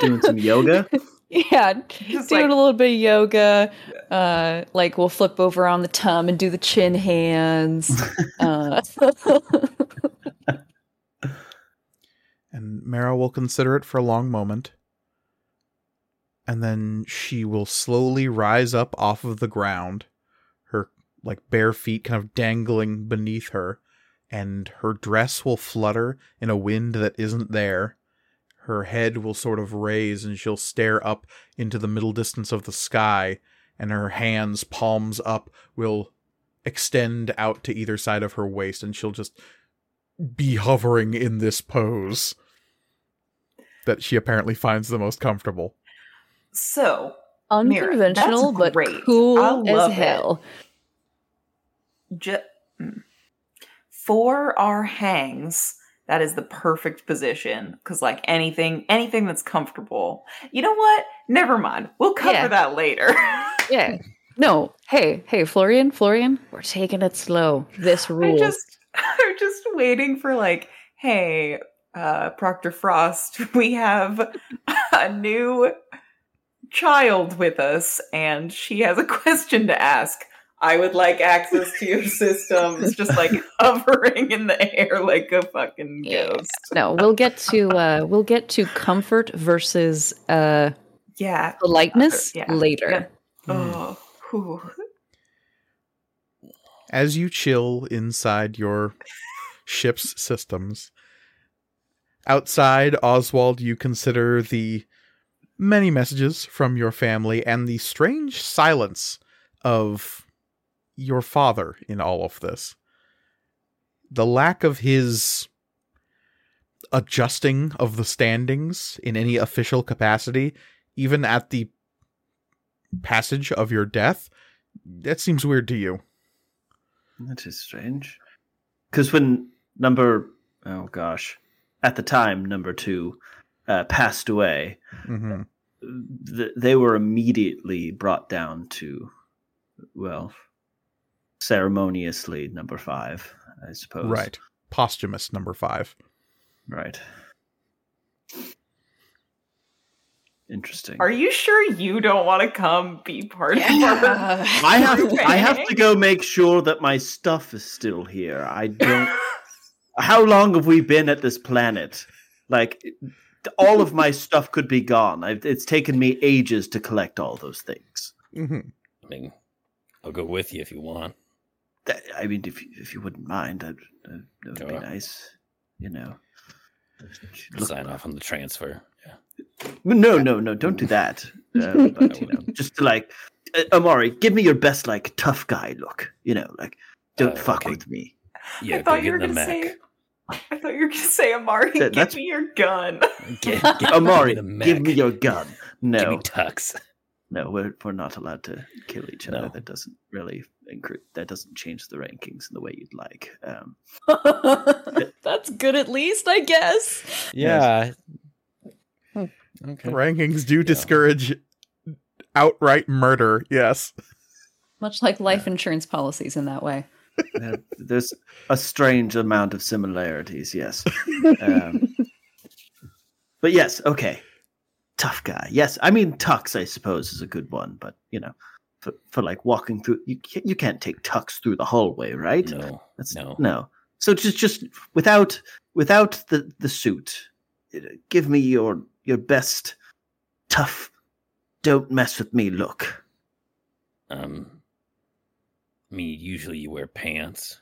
Doing some yoga. Yeah, Just doing like- a little bit of yoga. Uh, like we'll flip over on the tum and do the chin hands. uh, And Mara will consider it for a long moment. And then she will slowly rise up off of the ground, like bare feet kind of dangling beneath her, and her dress will flutter in a wind that isn't there. Her head will sort of raise and she'll stare up into the middle distance of the sky, and her hands, palms up, will extend out to either side of her waist, and she'll just be hovering in this pose that she apparently finds the most comfortable. So Mira, unconventional, that's but great. I cool love as it. Ju- mm. for our hangs, that is the perfect position because, like anything, anything that's comfortable. You know what? Never mind. We'll cover Yeah. that later. Yeah. No. Hey, hey, Florian, Florian, we're taking it slow. This I'm rules. just, I'm just waiting for like, hey, uh, Proctor Frost, we have a new child with us, and she has a question to ask. I would like access to your systems, just like hovering in the air like a fucking Yeah. ghost. no, we'll get to uh we'll get to comfort versus uh Yeah. politeness Yeah. later. Yeah. Hmm. Oh, whew. As you chill inside your ship's systems, outside Oswald, you consider the many messages from your family and the strange silence of your father in all of this. The lack of his adjusting of the standings in any official capacity, even at the passage of your death, that seems weird to you. That is strange. Because when number, oh gosh, at the time, number two uh, passed away, hmm th- they were immediately brought down to, well, ceremoniously number five, I suppose. Right. Posthumous number five. Right. Interesting. Are you sure you don't want to come be part of our I have group I have to go make sure that my stuff is still here. I don't. How long have we been at this planet? Like, all of my stuff could be gone. I've, it's taken me ages to collect all those things. hmm I mean, I'll go with you if you want. That, I mean, if you, if you wouldn't mind, that that would be Sure. nice. You know. Sign off on the transfer. Yeah. No, no, no! Don't do that. Uh, but you know, just to like, uh, Amari, give me your best like tough guy look. You know, like don't Oh, fuck okay. with me. Yeah, I thought you were gonna mech. say. I thought you were gonna say, Amari, That- give that's- me your gun. Get, get Amari, give me your gun. Give me No, tux. No, we're we're not allowed to kill each other. No. That doesn't really incre- that doesn't change the rankings in the way you'd like. Um, That's good at least, I guess. Yeah. The Okay. rankings do discourage outright murder. Yes. Much like life insurance policies in that way. there's a strange amount of similarities. Yes. Um, but yes, okay. Tough guy. Yes, I mean tux. I suppose is a good one, but you know, for, for like walking through, you can't, you can't take tux through the hallway, right? No. That's no. no. So just just without without the the suit, give me your your best tough don't mess with me look. Um, I mean, usually you wear pants.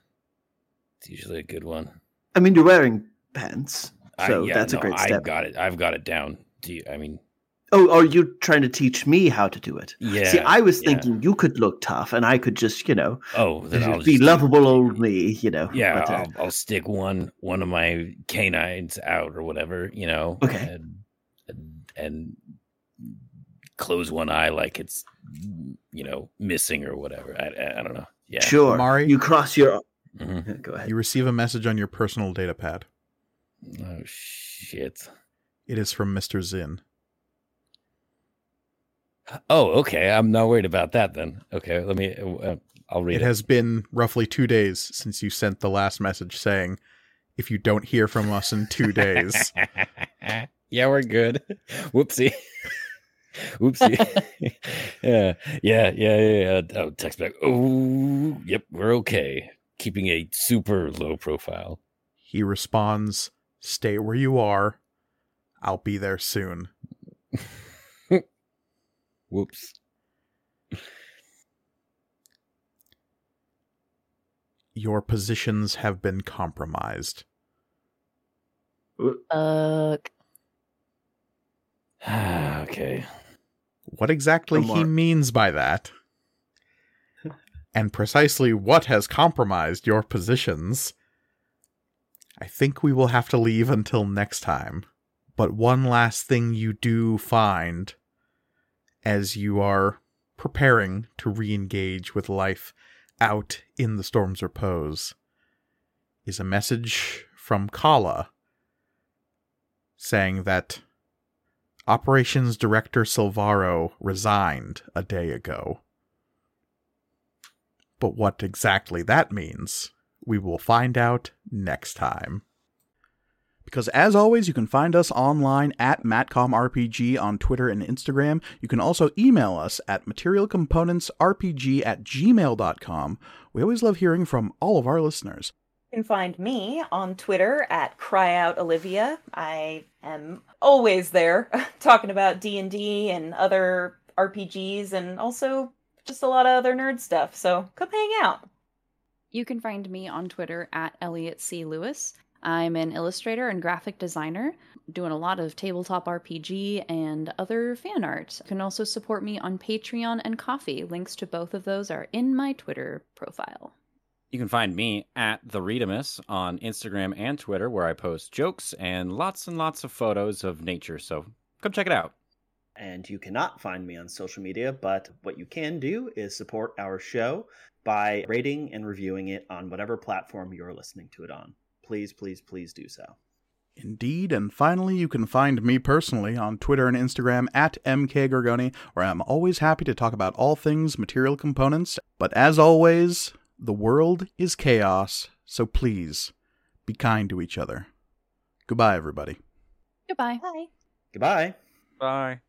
It's usually a good one. I mean, you're wearing pants, I- so yeah, that's no, a great step. I've got it. I've got it down. Do you, I mean, Oh, are you trying to teach me how to do it? yeah. See, I was yeah. thinking you could look tough, and I could just, you know, Oh, then I'll be just- lovable old me, you know. Yeah, but, uh, I'll, I'll stick one one of my canines out or whatever, you know. Okay. And, and, and close one eye like it's you know missing or whatever. I I, I don't know. Yeah. sure. Amari? You cross your. Mhm. Go ahead. You receive a message on your personal data pad. Oh shit. It is from Mr. Zinn. Oh, okay. I'm not worried about that then. Okay, let me. Uh, I'll read It it. has been roughly two days since you sent the last message saying, if you don't hear from us in two days, yeah, we're good. Whoopsie. Whoopsie. yeah, yeah, yeah, yeah. yeah. Oh, text back. Oh, yep, we're okay. Keeping a super low profile. he responds, stay where you are. I'll be there soon. Whoops. Your positions have been compromised. Uh, okay. What exactly he means by that, and precisely what has compromised your positions, I think we will have to leave until next time. But one last thing you do find as you are preparing to re engage with life out in the Storm's Repose is a message from Kala saying that Operations Director Silvaro resigned a day ago. But what exactly that means, we will find out next time. Because as always, you can find us online at MatcomRPG on Twitter and Instagram. You can also email us at materialcomponentsrpg at gmail.com. We always love hearing from all of our listeners. You can find me on Twitter at CryOutOlivia. I am always there talking about D&D and other RPGs and also just a lot of other nerd stuff. So come hang out. You can find me on Twitter at Elliot C. Lewis. I'm an illustrator and graphic designer, doing a lot of tabletop RPG and other fan art. You can also support me on Patreon and Ko-fi. Links to both of those are in my Twitter profile. You can find me at the Readamus on Instagram and Twitter, where I post jokes and lots and lots of photos of nature. So come check it out. and you cannot find me on social media, but what you can do is support our show by rating and reviewing it on whatever platform you're listening to it on. Please, please, please do so. Indeed, and finally, you can find me personally on Twitter and Instagram at mkgorgoni, where I'm always happy to talk about all things material components. But as always, the world is chaos, so please be kind to each other. Goodbye, everybody. Goodbye. Bye. Goodbye. Bye.